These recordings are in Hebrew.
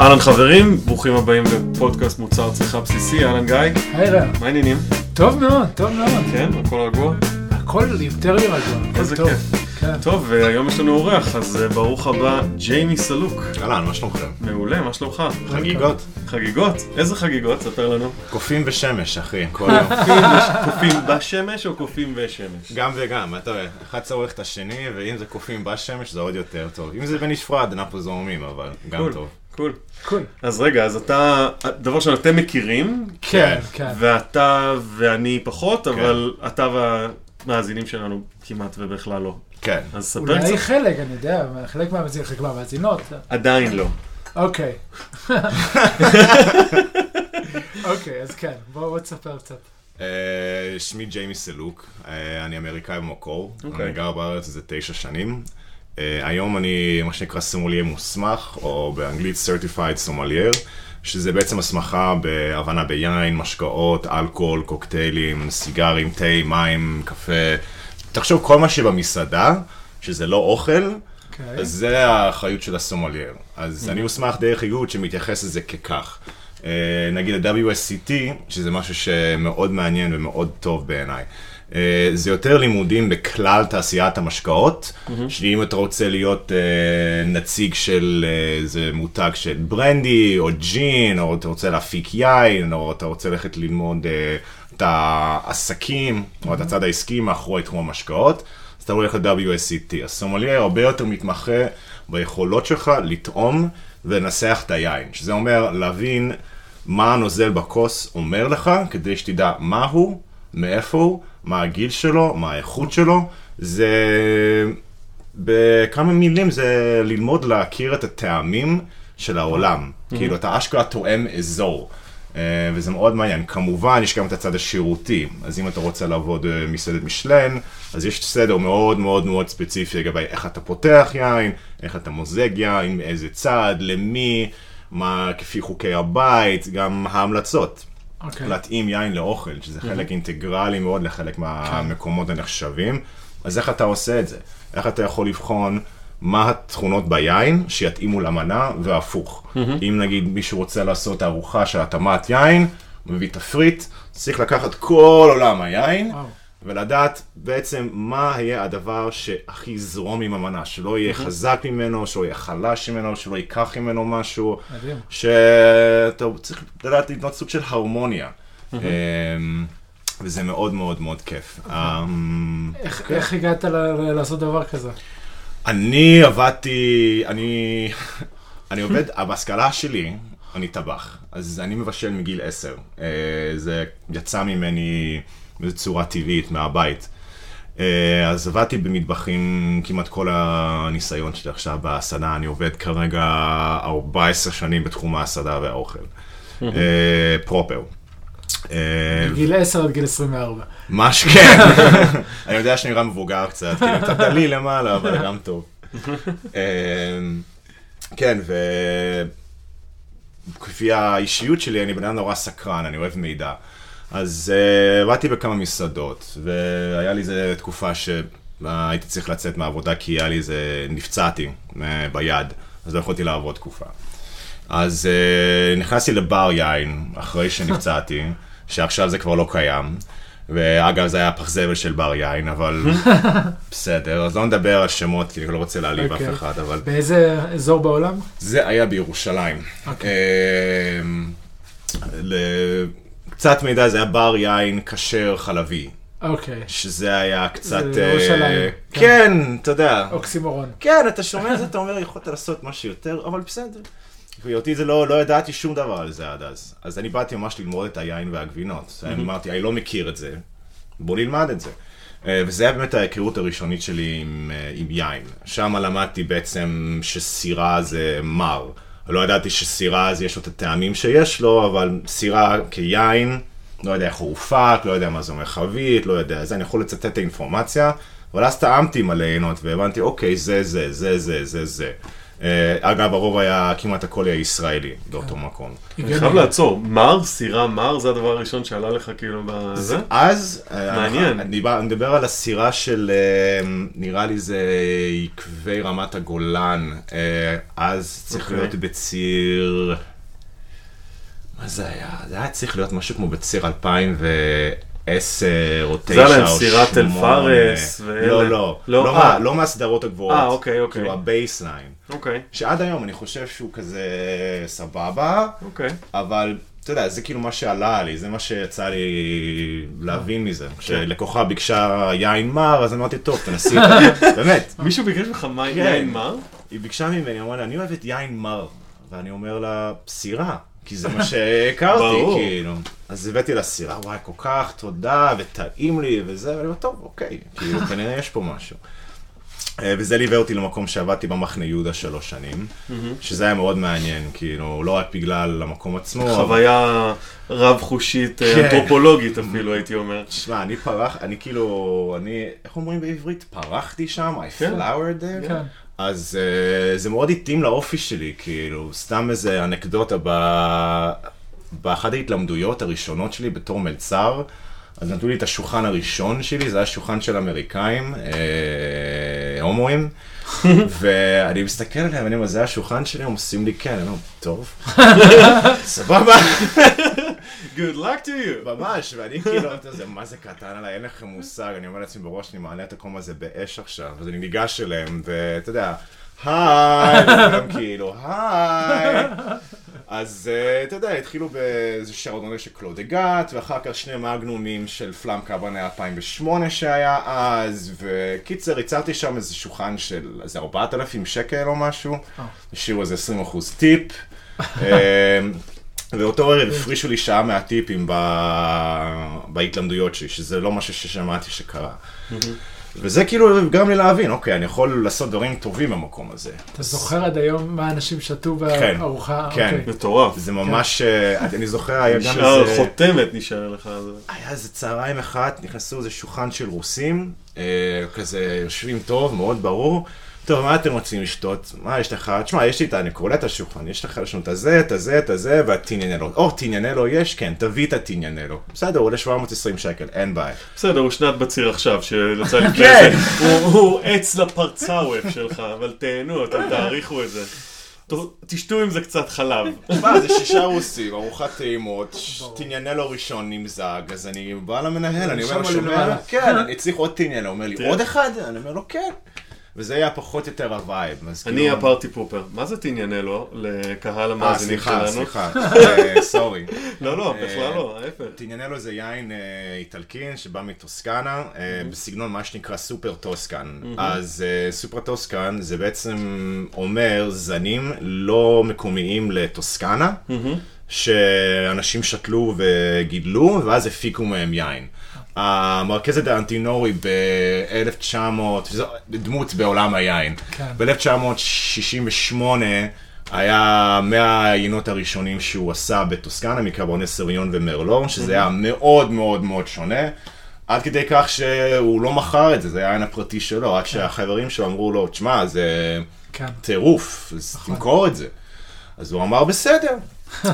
אהלן חברים, ברוכים הבאים לפודקאסט מוצר צריכה בסיסי, אהלן גיא, היי רע. מה העניינים? טוב מאוד, טוב מאוד. כן, הכל רגוע? הכל יותר מרגוע. הכל איזה. כיף. כן. טוב, והיום יש לנו אורח, אז אה, ברוך הבא, ג'יימי סלוק. אהלן, מה שלומכם? מעולה, מה שלומך? חגיגות? חגיגות? איזה חגיגות? ספר לנו. קופים בשמש, אחי, כל יום. קופים בש- קופים בשמש או קופים ושמש? גם וגם, אתה רואה, אחד צורך את השני, ואם זה קופים בשמש זה עוד יותר טוב. אם זה בנפרד, אנחנו זורמים, אבל גם טוב. Cool. Cool. אז רגע, אז אתה, דבר ראשון, אתם מכירים, כן, כן. ואתה ואני פחות, אבל אתה והמאזינים שלנו כמעט ובכלל לא. כן. אז ספר אולי קצת. חלק, אני יודע, חלק מהמאזינים, חלק מהמאזינות. עדיין לא. אוקיי. אוקיי, אז כן, בוא בוא תספר קצת. אה, שמי ג'יימי סלוק, אה, אני אמריקאי במקור, אוקיי. אני גר בארץ איזה תשע שנים. אה, היום אני מה שנקרא סומלייר מוסמך, או באנגלית Certified Sommelier, שזה בעצם הסמכה בהבנה ביין, משקאות, אלכוהול, קוקטיילים, סיגרים, תה, מים, קפה. תחשוב, כל מה שבמסעדה, שזה לא אוכל, אוקיי. אז זה האחריות של הסומלייר. אז אני מוסמך דרך איגוד שמתייחס לזה ככך. אה, נגיד ה-WSET, שזה משהו שמאוד מעניין ומאוד טוב בעיניי. אה, זה יותר לימודים בכלל תעשיית המשקאות, שאם אתה רוצה להיות אה, נציג של אה, איזה מותג של ברנדי או ג'ין, או אתה רוצה להפיק יין, או אתה רוצה ללכת ללמוד אה, את העסקים, או את הצד העסקי מאחורי תחום המשקאות, אז אתה הולך ל-WSCT. הסומלייר הרבה יותר מתמחה ביכולות שלך לטעום ולנסח את היין, שזה אומר להבין מה הנוזל בכוס אומר לך, כדי שתדע מה הוא, מאיפה הוא, מה הגיל שלו, מה האיכות שלו. זה... בכמה מילים זה ללמוד להכיר את הטעמים של העולם. כאילו, אתה אשכרה תואם אזור. אה, וזה מאוד מעניין. כמובן, יש גם את הצד השירותי. אז אם אתה רוצה לעבוד במסעדת משלן, אז יש סדר מאוד מאוד מאוד ספציפי לגבי איך אתה פותח יין, איך אתה מוזג יין, מאיזה צד, למי, מה כפי חוקי הבית, גם ההמלצות. אוקיי. להתאים יין לאוכל, שזה חלק אינטגרלי מאוד לחלק מהמקומות הנחשבים. אז איך אתה עושה את זה? איך אתה יכול לבחון מה התכונות ביין שיתאימו למנה והפוך. אם נגיד מישהו רוצה לעשות ארוחה של התאמת יין, מביא תפריט, צריך לקחת כל עולם היין. וואו. ולדעת בעצם מה יהיה הדבר שהכי יזרום עם המנה, שלא יהיה חזק ממנו, שלא יהיה חלש ממנו, שלא ייקח ממנו משהו, מדהים. שאתה צריך לדעת לבנות סוג של הרמוניה. אמ, וזה מאוד מאוד מאוד כיף. אמ, איך איך הגעת ל- ל- לעשות דבר כזה? אני עבדתי, אני, אני עובד, בהשכלה שלי, אני טבח, אז אני מבשל מגיל עשר. אה, זה יצא ממני באיזו צורה טבעית, מהבית. אה, אז עבדתי במטבחים כמעט כל הניסיון שלי עכשיו בהסעדה, אני עובד כרגע 14 שנים בתחום ההסעדה והאוכל. אה, פרופר. אה, מגיל 10 עד גיל 24. מה שכן, אני יודע שאני נראה מבוגר קצת, כאילו קצת דליל למעלה, אבל גם טוב. כן, וכפי האישיות שלי, אני בן אדם נורא סקרן, אני אוהב מידע. אז uh, עבדתי בכמה מסעדות, והיה לי איזה תקופה שהייתי צריך לצאת מהעבודה כי היה לי איזה, נפצעתי uh, ביד, אז לא יכולתי לעבוד תקופה. אז uh, נכנסתי לבר יין אחרי שנפצעתי, שעכשיו זה כבר לא קיים. ואגב, זה היה פח זבל של בר יין, אבל בסדר, אז לא נדבר על שמות, כי אני לא רוצה להעליב אף אוקיי. אחד, אבל באיזה אזור בעולם? זה היה בירושלים. קצת מידע, זה היה בר יין כשר חלבי, אוקיי. שזה היה קצת... זה ירושלים, כן. כן, אתה יודע. אוקסימורון. כן, אתה שומע את זה, אתה אומר, יכולת לעשות משהו יותר, אבל בסדר. ואותי זה לא, לא ידעתי שום דבר על זה עד אז. אז אני באתי ממש ללמוד את היין והגבינות. אני אמרתי, אני לא מכיר את זה, בוא נלמד את זה. אה, וזה היה באמת ההיכרות הראשונית שלי עם, אה, עם יין. שם למדתי בעצם שסירה זה מר. לא ידעתי שסירה זה יש לו את הטעמים שיש לו, אבל סירה כיין, לא יודע איך הוא הופק, לא יודע מה זה אומר חבית, לא יודע, זה אני יכול לצטט את האינפורמציה, אבל אז טעמתי עם הליינות והבנתי, אוקיי, זה, זה, זה, זה, זה, זה. אה, אגב, הרוב היה, כמעט הכל היה ישראלי באותו מקום. אני חייב לעצור, מר, סירה מר, זה הדבר הראשון שעלה לך כאילו בזה? אז, אה, מעניין. אני מדבר על הסירה של, אה, נראה לי זה עקבי רמת הגולן, אז צריך אוקיי. להיות בציר... מה זה היה? זה היה צריך להיות משהו כמו בציר 2010 או 9 זה או 8. היה להם סירה תל פארס ואלה. לא, לא, לא, לא, אה. מה- לא מהסדרות הגבוהות. אה, אוקיי, אוקיי. כאילו ה baseline. אוקיי, שעד היום אני חושב שהוא כזה סבבה, אוקיי. אבל אתה יודע, זה כאילו מה שעלה לי, זה מה שיצא לי להבין מזה. כן. כשלקוחה ביקשה יין מר, אז אמרתי, טוב, תנסי זה. באמת. מישהו ביקש ממך מה כן. יין מר? היא ביקשה ממני, אמרה לה, אני אוהבת יין מר. ואני אומר לה, סירה. כי זה מה שהכרתי. כאילו. אז הבאתי לה סירה, וואי, כל כך תודה, וטעים לי, וזה, ואני אומר, טוב, אוקיי, כאילו, כנראה יש פה משהו. אה, וזה ליווה אותי למקום שעבדתי במחנה יהודה שלוש שנים, שזה היה מאוד מעניין, כאילו, לא רק בגלל המקום עצמו. אבל- חוויה רב-חושית, אה, כן. אנתרופולוגית אפילו, הייתי אומר. תשמע, אני פרח, אני כאילו, אני, איך אומרים בעברית? פרחתי שם, I כן. flowered there. כן. אז uh, זה מאוד התאים לאופי שלי, כאילו, סתם איזה אנקדוטה ב... באחת ההתלמדויות הראשונות שלי בתור מלצר, אז נתנו לי את השולחן הראשון שלי, זה היה שולחן של אמריקאים, אה, הומואים, ואני מסתכל עליהם, אני אומר, זה השולחן שלי? הם עושים לי כן, אני אומר, טוב, סבבה. Good luck to you. ממש, ואני כאילו, אתה יודע, מה זה קטן עליי, אין לכם מושג, אני אומר לעצמי בראש, אני מעלה את הקום הזה באש עכשיו, אז אני ניגש אליהם, ואתה יודע, היי, וכולם כאילו, היי. אז אה, אתה יודע, התחילו באיזה שרדונה של קלודה גאט, ואחר כך שני מגנומים של פלאם קאברנה 2008 שהיה אז, וקיצר, ייצרתי שם איזה שולחן של איזה 4,000 שקל או משהו, השאירו איזה 20 אחוז טיפ. אה, ואותו ערב הפרישו לי שעה מהטיפים ב... בהתלמדויות שלי, שזה לא משהו ששמעתי שקרה. וזה כאילו גרם לי להבין, אוקיי, אני יכול לעשות דברים טובים במקום הזה. אתה זוכר עד היום מה אנשים שתו כן, בארוחה? כן. אוקיי. מטורף. זה ממש, אה, אני זוכר, היה גם נשאר איזה... חותמת נשאר לך. זה- היה איזה צהריים אחת, נכנסו איזה שולחן של רוסים, אה, כזה יושבים טוב, מאוד ברור. טוב, מה אתם רוצים לשתות? מה יש לך? תשמע, יש לי את, את השולחן, יש לך לשנות את הזה, את הזה, את הזה, והטיניאנלו. או, טיניאנלו יש? כן, תביא את הטיניאנלו. בסדר, הוא עולה 720 שקל, אין בעיה. בסדר, הוא שנת בציר עכשיו, שיצא לפני כן. זה. הוא- הוא עץ לפרצאווף שלך, אבל תהנו, אתם תעריכו את זה. תשתו עם זה קצת חלב. תשמע, זה שישה רוסים, ארוחת טעימות, טיניאנלו ראשון נמזג, אז אני בא למנהל, אני אומר לו, שומע? למעלה." כן, אני צריך עוד טיניאנלו, הוא אומר לי. עוד אחד? אני אומר לו, כן. וזה היה פחות או יותר הווייב. אז אני כאילו- הפארטי פופר. מה זה תעניינלו לקהל אה, המאזינים סליחה, שלנו? סליחה, אה, סורי. לא, לא, אה, בכלל לא, ההפך. טיניאנלו זה יין אה, איטלקי שבא מטוסקנה, אה, בסגנון מה שנקרא סופר טוסקן. אז אה, סופר טוסקן זה בעצם אומר זנים לא מקומיים לטוסקנה, שאנשים שתלו וגידלו, ואז הפיקו מהם יין. המרכזת האנטינורי ב-1900, זו דמות בעולם היין. כן. ב-1968 היה 100 היינות הראשונים שהוא עשה בטוסקנה מקרבוני סריון ומרלון, שזה היה מאוד מאוד מאוד שונה. עד כדי כך שהוא לא מכר את זה, זה היה העין הפרטי שלו, רק שהחברים שלו אמרו לו, תשמע, זה כן. טירוף, אז תמכור את זה. אז הוא אמר, בסדר.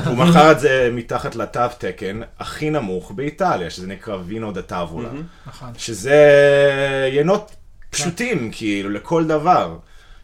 הוא מכר את זה מתחת לתו תקן הכי נמוך באיטליה, שזה נקרא וינו דה טאבולה. נכון. שזה יינות פשוטים, כאילו, לכל דבר.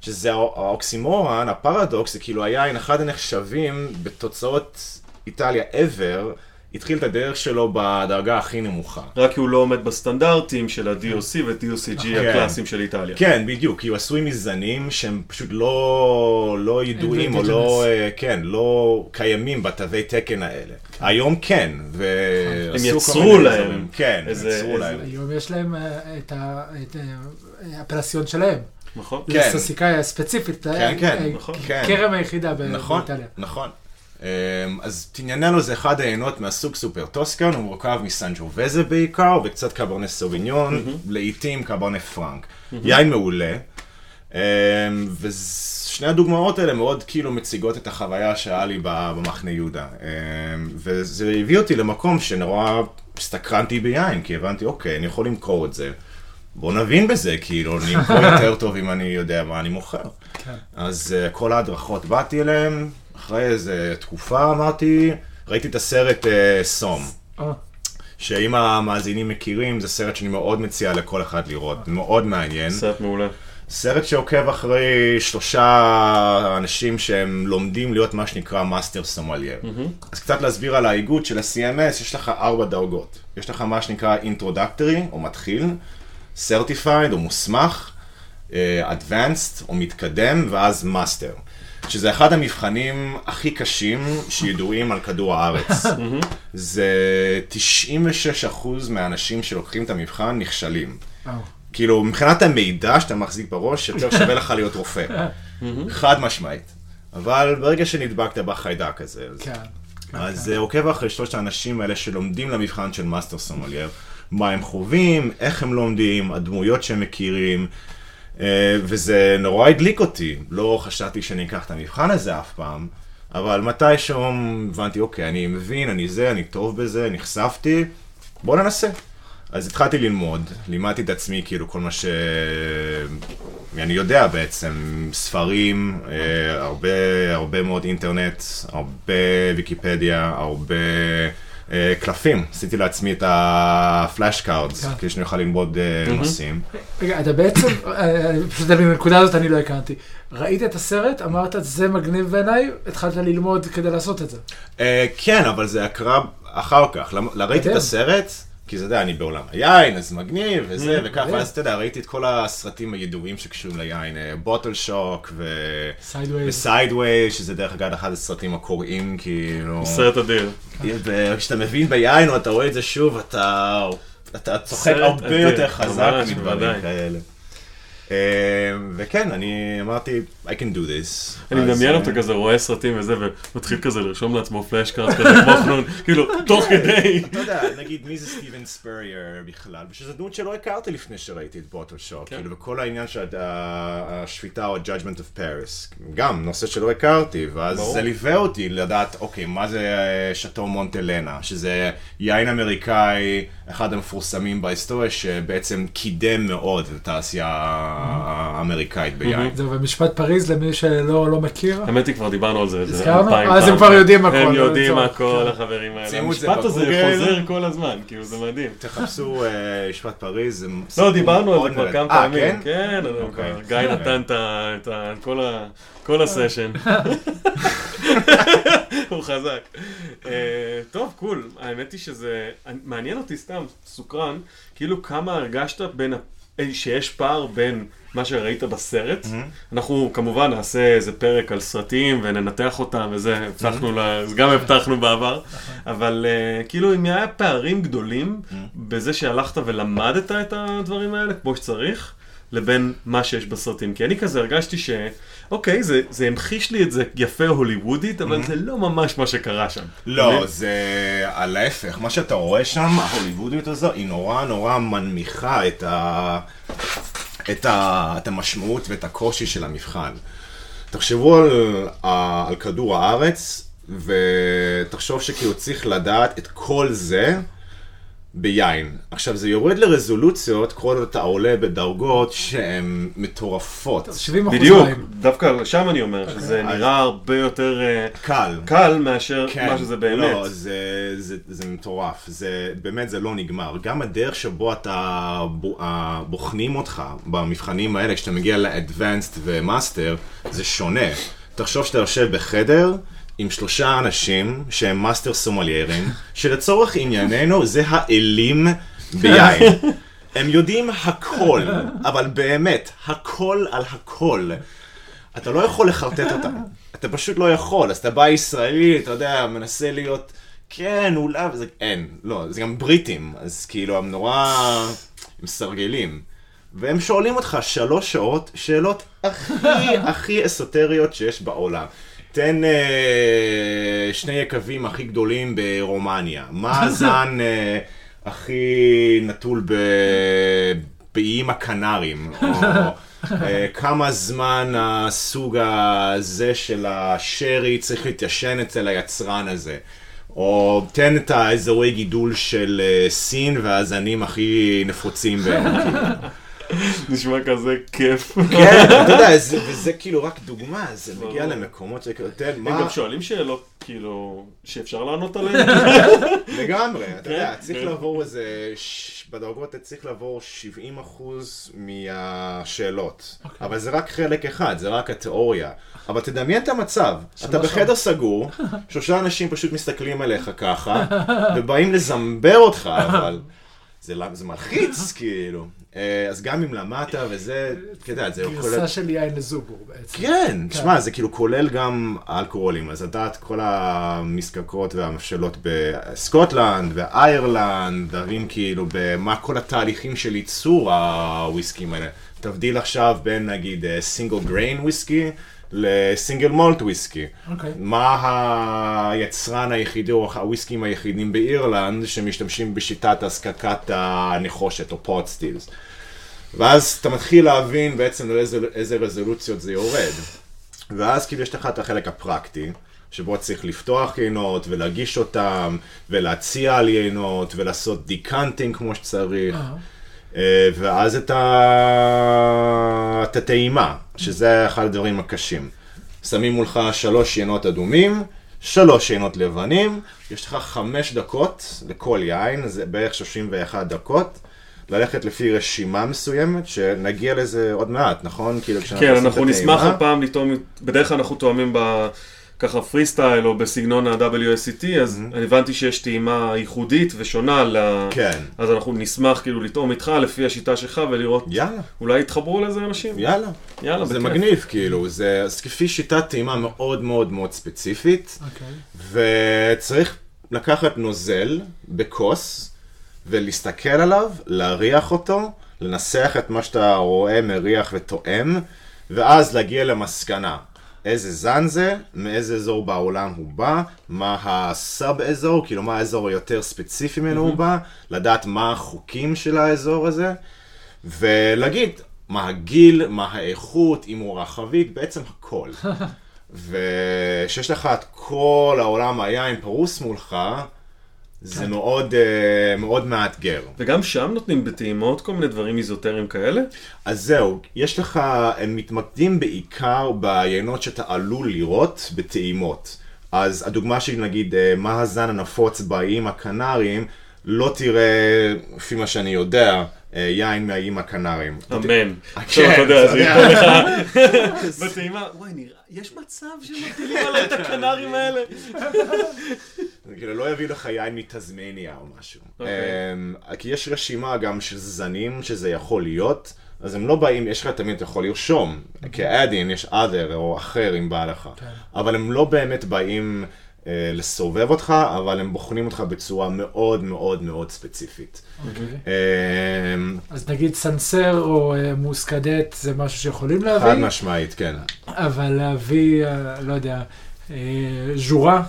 שזה הא- האוקסימורן, הפרדוקס, זה כאילו היין אחד הנחשבים בתוצאות איטליה ever, התחיל את הדרך שלו בדרגה הכי נמוכה. רק כי הוא לא עומד בסטנדרטים של ה-DOC ו-DOCG כן. הקלאסיים של איטליה. כן, בדיוק, כי הוא עשוי מזנים שהם פשוט לא, לא ידועים, או לא. אה, כן, לא קיימים בתווי תקן האלה. היום כן, ועשו הם יצרו להם. כן, איזה- יצרו להם. היום יש להם אה, את ה- את, אה, הפלסיון שלהם. נכון? כן. לססיקאיה ספציפית. כן, כן, נכון. כן. כרם היחידה נכון, באיטליה. נכון. אמ, אז טיניאנלו זה אחד היינות מהסוג סופר טוסקן, הוא מורכב מסנג'ובזה בעיקר, וקצת קברנה סוביניון, לעיתים קברנה פרנק. יין מעולה. אמ, ושני הדוגמאות האלה מאוד כאילו מציגות את החוויה שהיה לי במחנה יהודה. אמ, וזה הביא אותי למקום שנורא הסתקרנתי ביין, כי הבנתי, אוקיי, אני יכול למכור את זה. בוא נבין בזה, כאילו, אני אמכור יותר טוב אם אני יודע מה אני מוכר. כן. אז אה, כל ההדרכות, באתי אליהם, אחרי איזה תקופה אמרתי, ראיתי את הסרט אה, סום. אה, שאם המאזינים מכירים, זה סרט שאני מאוד מציע לכל אחד לראות, מאוד מעניין. סרט מעולה. סרט שעוקב אחרי שלושה אנשים שהם לומדים להיות מה שנקרא Master Sommelier. אז קצת להסביר על האיגוד של ה-CMS, יש לך ארבע דרגות. יש לך מה שנקרא Introductory, או מתחיל, Certified, או מוסמך, אה, Advanced, או מתקדם, ואז Master. שזה אחד המבחנים הכי קשים שידועים על כדור הארץ. זה 96% מהאנשים שלוקחים את המבחן נכשלים. כאילו, מבחינת המידע שאתה מחזיק בראש, יותר שווה לך להיות רופא. חד משמעית. אבל ברגע שנדבקת בחיידק הזה, אז... כן. כן, אז כן. עוקב אחרי שלושת האנשים האלה שלומדים למבחן של Master Sommelier, מה הם חווים, איך הם לומדים, הדמויות שהם מכירים, וזה נורא הדליק אותי. לא חשבתי שאני אקח את המבחן הזה אף פעם, אבל מתישהו הבנתי, אוקיי, אני מבין, אני זה, אני טוב בזה, נחשפתי, בוא ננסה. אז התחלתי ללמוד, לימדתי את עצמי כאילו כל מה ש... אני יודע בעצם, ספרים, אה, הרבה, הרבה מאוד אינטרנט, הרבה ויקיפדיה, הרבה אה, קלפים. עשיתי לעצמי את ה flash cards, כן. כדי שאני אוכל ללמוד אה, נושאים. רגע, אתה בעצם, אה, פשוט בנקודה הזאת אני לא הכרתי. ראית את הסרט, אמרת, זה מגניב בעיניי, התחלת ללמוד כדי לעשות את זה. אה, כן, אבל זה קרה אחר כך. ראיתי את. הסרט, כי זה, יודע, אני בעולם היין, אז מגניב, וזה, אממ, וככה. אז אתה יודע, ראיתי את כל הסרטים הידועים שקשורים ליין, בוטל שוק. וסיידווי, שזה דרך אגב אחד הסרטים הקוראים, כאילו... סרט אדיר. וכשאתה מבין ביין, או אתה רואה את זה שוב, אתה... אתה צוחק הרבה יותר חזק מדברים. כאלה. אה, וכן, אני אמרתי, I can do this. אני מדמיין אה, אותו כזה, רואה סרטים וזה, ומתחיל כזה לרשום לעצמו פלאשקארט כזה, כמו חנון, כאילו, תוך כדי. אתה יודע, נגיד מי זה סטיבן ספרייר בכלל, ושזו דמות שלא הכרתי לפני שראיתי את בוטל שוק, כן. כאילו, וכל העניין של השפיטה או ה-judgment of Paris, גם נושא שלא הכרתי, ואז. זה ליווה אותי לדעת, אוקיי, מה זה אה, שאטו מונטלנה, שזה יין אמריקאי, אחד המפורסמים בהיסטוריה, שבעצם קידם מאוד את התעשייה האמריקאית ביין. זהו, ומשפט פריז למי שלא לא מכיר. האמת היא, כבר דיברנו על זה איזה הזכרנו? אלפיים אז הם. כבר יודעים הכל, הם יודעים. הכל, כן. החברים האלה. המשפט הזה. חוזר כל הזמן, כאילו, זה מדהים. תחפשו אה, משפט פריז, זה לא, דיברנו על זה כבר. כמה אה, פעמים. כן? כן, אני- אוקיי. גיא נתן את כל הסשן. הוא חזק. אה, טוב, קול. האמת היא שזה מעניין אותי סתם, סוקרן, כאילו כמה הרגשת בין, אה, שיש פער בין מה שראית בסרט. אנחנו כמובן נעשה איזה פרק על סרטים וננתח אותם וזה, הבטחנו, ל- זה גם הבטחנו בעבר, אבל אה, כאילו אם היה פערים גדולים בזה שהלכת ולמדת את הדברים האלה כמו שצריך, לבין מה שיש בסרטים. כי אני כזה הרגשתי ש... אוקיי, זה, זה המחיש לי את זה יפה הוליוודית, אבל זה לא ממש מה שקרה שם. לא, מבין? זה על ההפך, מה שאתה רואה שם, ההוליוודיות הזו, היא נורא נורא מנמיכה את, ה... את, ה... את המשמעות ואת הקושי של המבחן. תחשבו על, על כדור הארץ, ותחשוב שכאילו צריך לדעת את כל זה ביין. עכשיו, זה יורד לרזולוציות, כל עוד אתה עולה בדרגות שהן מטורפות. 70 אחוז בדיוק, מים. דווקא שם אני אומר שזה אז- נראה הרבה יותר אה, קל. קל מאשר כן, מה שזה באמת. לא, זה, זה, זה מטורף. זה, באמת זה לא נגמר. גם הדרך שבו אתה, בו- אה, בוחנים אותך במבחנים האלה, כשאתה מגיע ל-Advanced ו-Master, זה שונה. תחשוב שאתה יושב בחדר עם שלושה אנשים שהם Master סומליירים, שלצורך ענייננו זה האלים ביין. הם יודעים הכל, אבל באמת, הכל על הכל. אתה לא יכול לחרטט אותם. אתה פשוט לא יכול. אז אתה בא ישראלי, אתה יודע, מנסה להיות, כן, אולי, וזה, אין, לא, זה גם בריטים, אז כאילו, הם נורא, הם סרגלים. והם שואלים אותך שלוש שעות, שאלות הכי הכי אסוטריות שיש בעולם. תן אה, שני יקבים הכי גדולים ברומניה. מה הזן אה, הכי נטול ב... באיים הקנרים? או אה, כמה זמן הסוג הזה של השרי צריך להתיישן אצל היצרן הזה? או תן את האזורי גידול של סין והזנים הכי נפוצים בהם. נשמע כזה כיף. כן, אתה יודע, זה- וזה כאילו רק דוגמה, זה מגיע. למקומות שכאילו, תן, הם מה, גם שואלים שאלות, כאילו, שאפשר לענות עליהן? לגמרי, אתה יודע, כן, צריך כן. לעבור איזה, בדרגות אתה צריך לעבור 70 אחוז מהשאלות. אוקיי. אבל זה רק חלק אחד, זה רק התיאוריה. אבל תדמיין את המצב, אתה בחדר סגור, שלושה אנשים פשוט מסתכלים עליך ככה, ובאים לזמבר אותך, אבל זה מלחיץ, כאילו. אה, אז גם אם למדת וזה, אתה יודע, זה כולל... גרסה של יין לזובור בעצם. כן, תשמע, זה כאילו כולל גם אלכוהולים, אז לדעת כל המזקקות והמבשלות בסקוטלנד ואיירלנד, להבין כאילו במה כל התהליכים של ייצור הוויסקים האלה. תבדיל עכשיו בין נגיד single grain whisky ל single malt whisky. אוקיי. מה היצרן היחידי או הוויסקים היחידים באירלנד שמשתמשים בשיטת הזקקת הנחושת או pot stills. ואז אתה מתחיל להבין בעצם לאיזה איזה רזולוציות זה יורד. ואז כאילו יש לך את החלק הפרקטי, שבו צריך לפתוח יינות ולהגיש אותם, ולהציע על יינות, ולעשות דיקנטינג כמו שצריך. אה. אה, ואז את, ה... את הטעימה, שזה אחד הדברים הקשים. שמים מולך שלוש יינות אדומים, שלוש יינות לבנים, יש לך חמש דקות לכל יין, זה בערך 31 דקות. ללכת לפי רשימה מסוימת, שנגיע לזה עוד מעט, נכון? כאילו כן, אנחנו נשמח. הפעם לטעום, בדרך כלל אנחנו תואמים ב... ככה פרי סטייל או בסגנון ה-WSCT, אז אני הבנתי שיש טעימה ייחודית ושונה ל... כן. אז אנחנו נשמח כאילו לטעום איתך לפי השיטה שלך ולראות, יאללה, אולי יתחברו לזה אנשים? יאללה. יאללה, זה בכיף. מגניב, כאילו, זה אז כפי שיטת טעימה מאוד מאוד מאוד ספציפית, אוקיי. וצריך לקחת נוזל בכוס ולהסתכל עליו, להריח אותו, לנסח את מה שאתה רואה, מריח וטועם, ואז להגיע למסקנה. איזה זן זה, מאיזה אזור בעולם הוא בא, מה הסאב אזור, כאילו מה האזור היותר ספציפי ממנו הוא בא, לדעת מה החוקים של האזור הזה, ולהגיד מה הגיל, מה האיכות, אם הוא רחבית, בעצם הכל. וכשיש לך את כל העולם היין פרוס מולך, זה מאוד, אה, מאוד מאתגר. וגם שם נותנים בטעימות כל מיני דברים איזוטריים כאלה? אז זהו, יש לך, הם מתמקדים בעיקר ביינות שאתה עלול לראות בטעימות. אז הדוגמה שלי, נגיד, אה, מה הזן הנפוץ באיים הקנריים, לא תראה, לפי מה שאני יודע, אה, יין מהאיים הקנריים. אמן. כן, אתה יודע, זה. ייפול לך בטעימה, וואי, נראה, יש מצב שמטילים עליי את הקנרים האלה? זה כאילו לא יביא לך יין מתזמניה או משהו. אוקיי. אמ, כי יש רשימה גם של זנים שזה יכול להיות, אז הם לא באים, יש לך תמיד, אתה יכול לרשום, כאדין יש other או אחר אם בא לך, אבל הם לא באמת באים לסובב אותך, אבל הם בוחנים אותך בצורה מאוד מאוד מאוד ספציפית. אוקיי. אמ, אז נגיד סנסר או אה, מוסקדט זה משהו שיכולים חד להביא, משמעית, כן. אבל להביא, אה, לא יודע, אה, ז'ורה,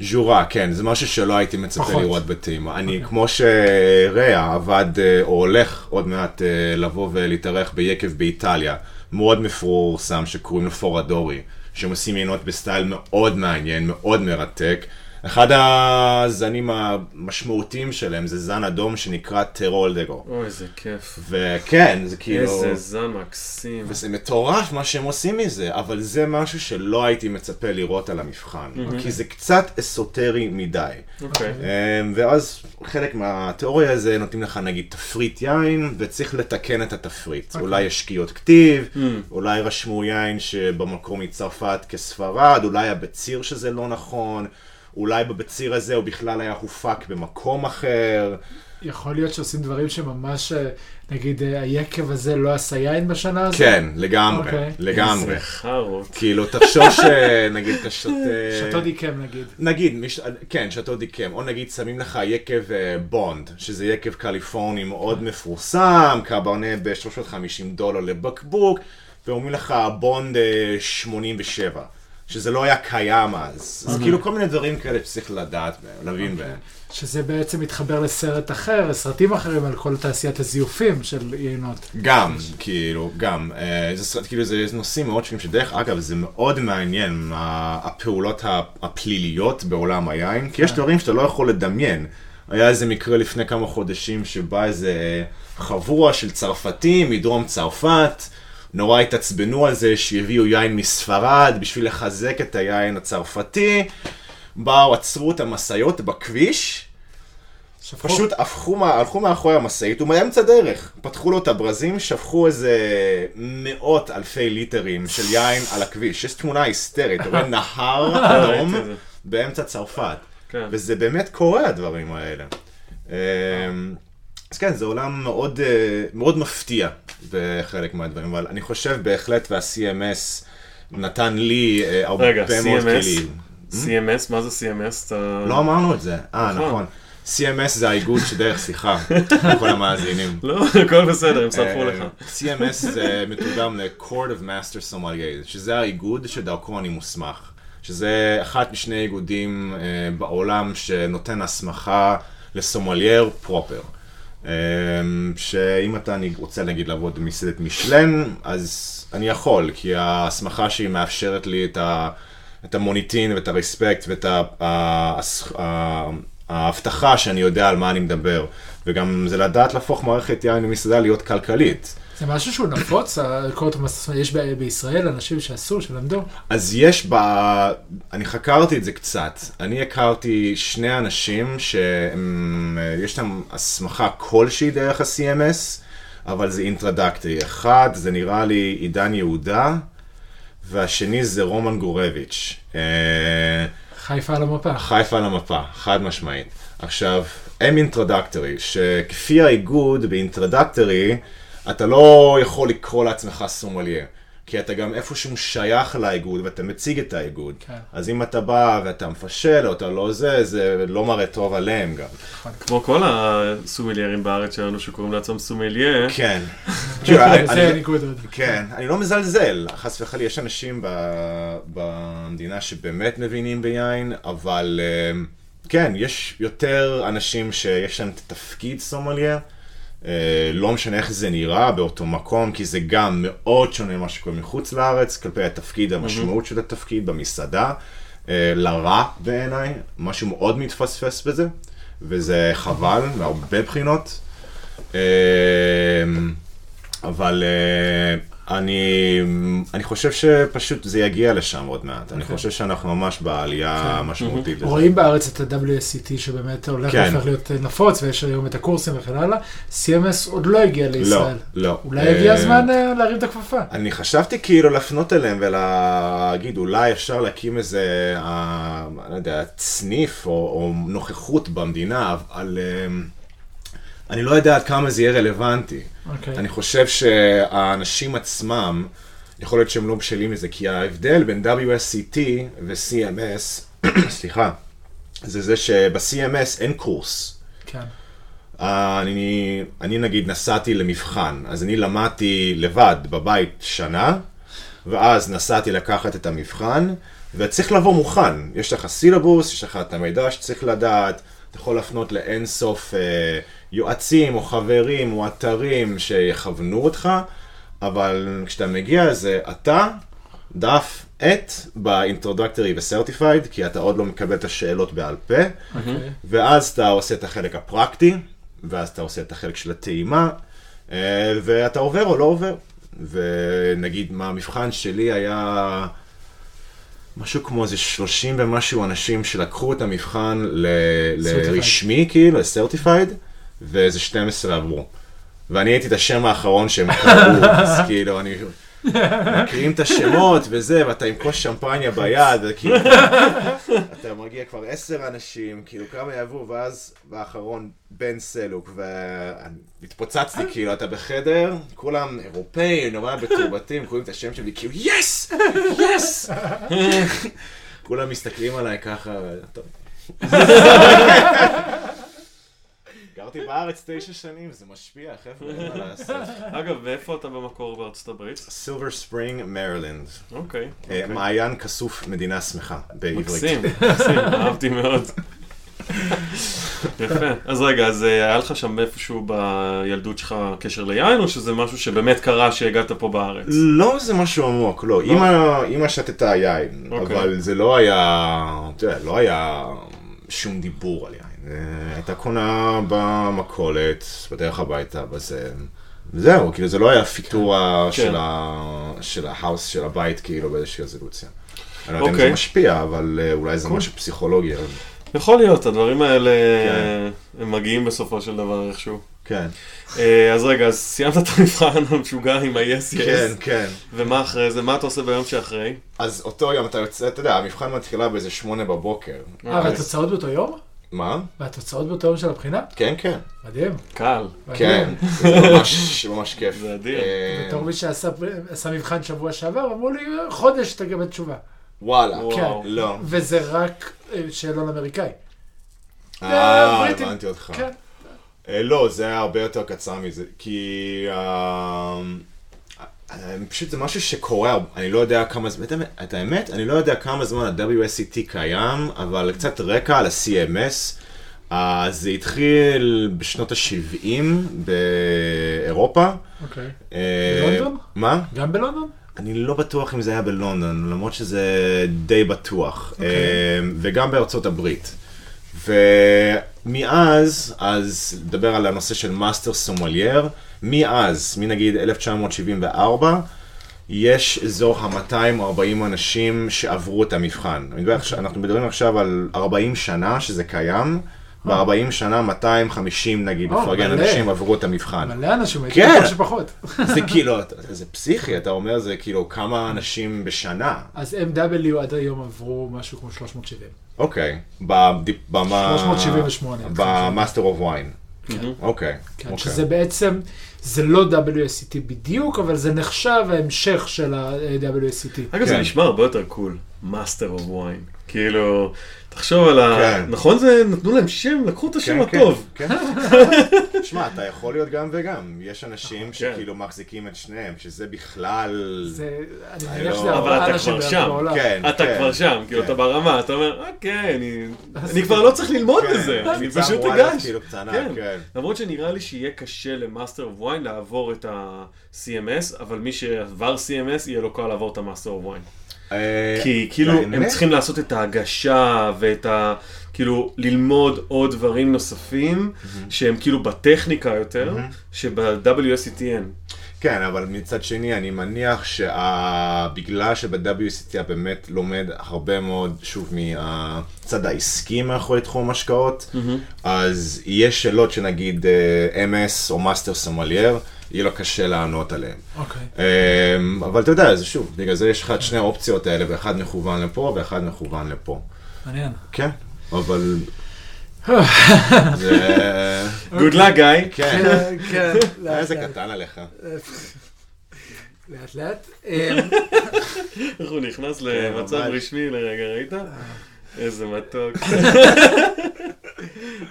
ז'ורה, כן, זה משהו שלא הייתי מצפה פחות. לראות בטעימה. אני, אוקיי. כמו שריאה עבד, אה, או הולך עוד מעט אה, לבוא ולהתארח ביקב באיטליה, מאוד מפורסם, שקוראים לו פוראדורי, שהם עושים יינות בסטייל מאוד מעניין, מאוד מרתק. אחד הזנים המשמעותיים שלהם זה זן אדום שנקרא טרולדגו. אוי, איזה כיף. וכן, זה כאילו... איזה זן מקסים. וזה מטורף מה שהם עושים מזה, אבל זה משהו שלא הייתי מצפה לראות על המבחן, כי זה קצת אסוטרי מדי. אוקיי. אמ, ואז חלק מהתיאוריה הזה נותנים לך נגיד תפריט יין, וצריך לתקן את התפריט. אולי יש שקיעות כתיב, אולי רשמו יין שבמקור מצרפת כספרד, אולי הבציר שזה לא נכון, אולי בבציר הזה הוא בכלל היה הופק במקום אחר. יכול להיות שעושים דברים שממש, אה, נגיד אה, היקב הזה לא עשה יין בשנה הזאת? כן, לגמרי, אוקיי. לגמרי. איזה חארות. כאילו, תחשוב שנגיד אתה שותה... שתו דיקם נגיד. נגיד, מש... כן, שאטו דיקם, או נגיד שמים לך יקב אה, בונד, שזה יקב קליפורני מאוד מפורסם, קברנה ב-350 דולר לבקבוק, ואומרים לך בונד אה, 87, שזה לא היה קיים אז. אז כאילו כל מיני דברים כאלה שצריך לדעת בהם, להבין בהם. שזה בעצם מתחבר לסרט אחר, סרטים אחרים על כל תעשיית הזיופים של יינות. גם, כאילו, גם. אה, זה סרט, כאילו, זה נושאים מאוד שונים, שדרך אגב, זה מאוד מעניין, הפעולות הפליליות בעולם היין, כי יש דברים שאתה לא יכול לדמיין. היה איזה מקרה לפני כמה חודשים שבא איזה חבורה של צרפתים מדרום צרפת, נורא התעצבנו על זה שהביאו יין מספרד בשביל לחזק את היין הצרפתי. באו, עצרו את המשאיות בכביש, שפכו. פשוט הפכו, הלכו מאחורי המשאית ומאמצע דרך. פתחו לו את הברזים, שפכו איזה מאות אלפי ליטרים של יין על הכביש. יש תמונה היסטרית, אתה רואה נהר אדום את זה. באמצע צרפת. כן. וזה באמת קורה הדברים האלה. אז כן, זה עולם מאוד, אה, מאוד מפתיע בחלק מהדברים, אבל אני חושב בהחלט וה-CMS נתן לי אה, הרבה רגע, מאוד CMS? כלים. CMS, מה זה CMS? אתה... לא אמרנו את זה. אה, נכון. נכון. CMS זה האיגוד שדרך שיחה, לכל המאזינים. לא, הכל בסדר, הם סלחו אה, לך. CMS זה מתורגם ל-Court of Master Sommelier, שזה האיגוד שדרכו אני מוסמך. שזה אחת משני איגודים בעולם שנותן הסמכה לסומלייר פרופר. אה, שאם אתה נג- רוצה נגיד לעבוד במסעדת משלן, אז אני יכול, כי ההסמכה שהיא מאפשרת לי את, ה, את המוניטין ואת הרספקט ואת ההבטחה שאני יודע על מה אני מדבר. וגם זה לדעת להפוך מערכת יין במסעדה להיות כלכלית. זה משהו שהוא נפוץ, הקורט המס- יש ב- בישראל אנשים שעשו, שלמדו. אז יש ב... אני חקרתי את זה קצת. אני הכרתי שני אנשים שיש להם הסמכה כלשהי דרך ה-CMS, אבל זה אינטרדקטי. אחד, זה נראה לי עידן יהודה, והשני זה רומן גורביץ'. אה, חיפה על המפה. חיפה על המפה, חד משמעית. עכשיו, הם אינטרדקטורי, שכפי האיגוד באינטרדקטורי, אתה לא יכול לקרוא לעצמך סומליה. כי אתה גם איפשהו שייך לאיגוד ואתה מציג את האיגוד. כן. אז אם אתה בא ואתה מפשל או אתה לא זה, זה לא מראה טוב עליהם גם. כמו כל הסומיליירים בארץ שלנו שקוראים לעצמם סומליה, כן. כן, אני לא מזלזל, חס וחלילה, יש אנשים ב- במדינה שבאמת מבינים ביין, אבל אה, כן, יש יותר אנשים שיש להם את התפקיד סומליה, לא משנה איך זה נראה באותו מקום, כי זה גם מאוד שונה ממה שקורה מחוץ לארץ, כלפי התפקיד, המשמעות של התפקיד במסעדה, אה, לרע בעיניי, משהו מאוד מתפספס בזה, וזה חבל מהרבה בחינות. אה, אבל אה, אני, אני חושב שפשוט זה יגיע לשם עוד מעט. אני אוקיי. חושב שאנחנו ממש בעלייה משמעותית לזה. רואים בארץ את ה-WSCT שבאמת הולך כן. והופך להיות נפוץ, ויש היום את הקורסים וכן הלאה. CMS עוד לא הגיע לישראל. לא. אולי הגיע אה, הזמן אה, להרים את הכפפה. אני חשבתי כאילו לפנות אליהם ולהגיד, אולי אפשר להקים איזה, אה, לא יודע, סניף או, או נוכחות במדינה, אבל אה, אני לא יודע עד כמה זה יהיה רלוונטי. אוקיי. אני חושב שהאנשים עצמם, יכול להיות שהם לא בשלים לזה, כי ההבדל בין WSCT ו-CMS, סליחה, זה זה שב-CMS אין קורס. כן. אה, אני, אני נגיד נסעתי למבחן, אז אני למדתי לבד בבית שנה, ואז נסעתי לקחת את המבחן, וצריך לבוא מוכן. יש לך סילבוס, יש לך את המידע שצריך לדעת, אתה יכול להפנות לאין סוף אה, יועצים או חברים או אתרים שיכוונו אותך, אבל כשאתה מגיע זה אתה, דף, עט, ב introductory ו certified, כי אתה עוד לא מקבל את השאלות בעל פה. אוקיי. ואז אתה עושה את החלק הפרקטי, ואז אתה עושה את החלק של הטעימה, אה, ואתה עובר או לא עובר. ונגיד, מה המבחן שלי היה משהו כמו איזה 30 ומשהו אנשים שלקחו את המבחן ל- לרשמי, כאילו, ל certified, ואיזה 12 עברו. ואני הייתי את השם האחרון שהם קראו, אז כאילו, אני... מקריאים את השמות וזה, ואתה עם כוס שמפניה ביד, וכאילו, אתה מגיע כבר עשר אנשים, כאילו כמה יעברו, ואז באחרון בן סלוק, והתפוצצתי, כאילו, אתה בחדר, כולם אירופאים, נורא מתורבתים, קוראים את השם שלי, כאילו, יס! יס! כולם מסתכלים עליי ככה, טוב. גרתי בארץ תשע שנים, זה משפיע, חבר'ה, אין מה לעשות. אגב, ואיפה אתה במקור בארצות הברית? סילבר ספרינג, מרילנד. אוקיי. מעיין כסוף מדינה שמחה, בעברית. מקסים, מקסים, אהבתי מאוד. יפה. אז רגע, אז אה, היה לך שם איפשהו בילדות שלך קשר ליין, או שזה משהו שבאמת קרה שהגעת פה בארץ? לא זה משהו עמוק, לא. אמא, אמא שתתה יין, אוקיי. אבל זה לא היה, אתה יודע, לא היה שום דיבור על יין. אה, הייתה קונה במכולת, בדרך הביתה, בזה. וזהו, כאילו זה לא היה פיתורה כן. של ה- של ההאוס, של הבית, כאילו באיזושהי רזולוציה. אני לא יודע אם אוקיי. זה משפיע, אבל אה, אולי זה קול. משהו פסיכולוגי. יכול להיות, הדברים האלה, כן. הם מגיעים בסופו של דבר איכשהו. כן, אה, אז רגע, אז סיימת את המבחן המשוגע עם ה-yes כן, yes, כן. ומה אחרי זה? מה אתה עושה ביום שאחרי? אז אותו יום אתה יוצא, אתה יודע, המבחן מתחילה באיזה שמונה בבוקר. אה, והתוצאות באותו יום? מה? והתוצאות באותו יום של הבחינה? כן, כן. מדהים. קל. כן. זה ממש ממש כיף. זה אדיר. אה, בתור מי שעשה עשה מבחן שבוע שעבר, אמרו לי, חודש תקבל תשובה. וואלה. וואו. לא. וזה רק אה, שאלון אמריקאי. אה. הבנתי אותך. כן. אה, לא, זה היה הרבה יותר קצר מזה, כי פשוט זה משהו שקורה, אני לא יודע כמה זמן, את האמת- אני לא יודע כמה זמן ה-WSCT קיים, אבל קצת רקע על ה-CMS. אה, זה התחיל בשנות ה-70 באירופה. אוקיי. אה, בלונדון? מה? גם בלונדון? אני לא בטוח אם זה היה בלונדון, למרות שזה די בטוח. אוקיי. אה, וגם בארצות הברית. ומאז, אז נדבר על הנושא של master sommelier, מאז, מנגיד 1974, יש אזור ה-240 אנשים שעברו את המבחן. אנחנו מדברים עכשיו על 40 שנה שזה קיים, ב-40 שנה 250 נגיד, לפרגן. אנשים עברו את המבחן. מלא אנשים, הייתי כן. בטוח שפחות. זה כאילו, זה פסיכי, אתה אומר, זה כאילו כמה אנשים בשנה. אז MW עד היום עברו משהו כמו 370. אוקיי, במה... 378. ב Master of Wine. אוקיי, כן, אוקיי. שזה בעצם, זה לא WSET בדיוק, אבל זה נחשב ההמשך של ה- WSET. אגב, זה כן. נשמע הרבה יותר cool, Master of Wine. כאילו, תחשוב על ה... כן. נכון זה, נתנו להם שם, לקחו את השם הטוב. כן. שמע, אתה יכול להיות גם וגם. יש אנשים כן. שכאילו מחזיקים את שניהם, שזה בכלל... זה, אני אני מניח לא- שזה אבל ארבעה אתה אנשים כבר בערך שם. בעולם. כן, אתה כן. כבר שם, כאילו, כן. אתה ברמה, אתה אומר, אוקיי, אני- אני כבר לא צריך ללמוד כן, בזה, אני פשוט אגש. כאילו קטנה, כן. כן. למרות שנראה לי שיהיה קשה ל Master of Wine לעבור את ה-CMS, אבל מי שעבר CMS יהיה לו קל לעבור את ה Master of Wine. אה, כי כאילו הם צריכים לעשות את ההגשה ואת ה... כאילו ללמוד עוד דברים נוספים שהם כאילו בטכניקה יותר, שב-WSET אין. כן, אבל מצד שני, אני מניח שבגלל שב-WSET באמת לומד הרבה מאוד, שוב, מהצד העסקי מאחורי תחום המשקאות, אז יש שאלות שנגיד אה, MS או master sommelier, יהיה לו קשה לענות עליהן. אוקיי. אמ, אבל אתה יודע, זה שוב, בגלל זה יש לך את שני האופציות האלה, ואחד מכוון לפה ואחד מכוון לפה. מעניין. כן, אבל... Good luck, גיא. כן, כן, כן. לאט, איזה לאט. קטן עליך. לאט לאט. איך הוא נכנס כן, למצב. רשמי לרגע, ראית? איזה מתוק.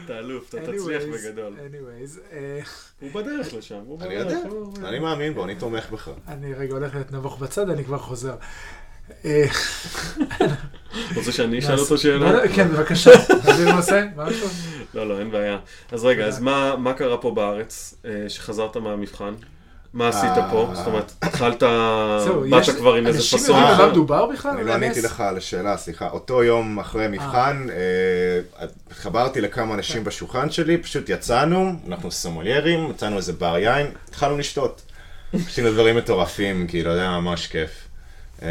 אתה אלוף, אתה תצליח anyways, בגדול. anyways, אה, הוא בדרך לשם, הוא אני בדרך. יודע, הוא- אני מאמין בו, אני תומך בך. אני רגע הולך להיות נבוך בצד, אני כבר חוזר. אה, רוצה שאני אשאל אותו שאלה? כן, בבקשה. תביא נושא, משהו? לא, לא, אין בעיה. אז רגע, אז מה מה קרה פה בארץ, אה, שחזרת מהמבחן? מה עשית אה, פה? זאת אומרת, התחלת, באת כבר עם איזה אנשים פסון יודעים על אחר? מה מדובר בכלל? אני לא עניתי? לך על השאלה, סליחה. אותו יום אחרי אה, התחברתי לכמה אנשים בשולחן שלי, פשוט יצאנו, אנחנו סומוליירים, מצאנו איזה בר יין, התחלנו לשתות. עשינו דברים מטורפים, כאילו, זה היה ממש כיף. אה,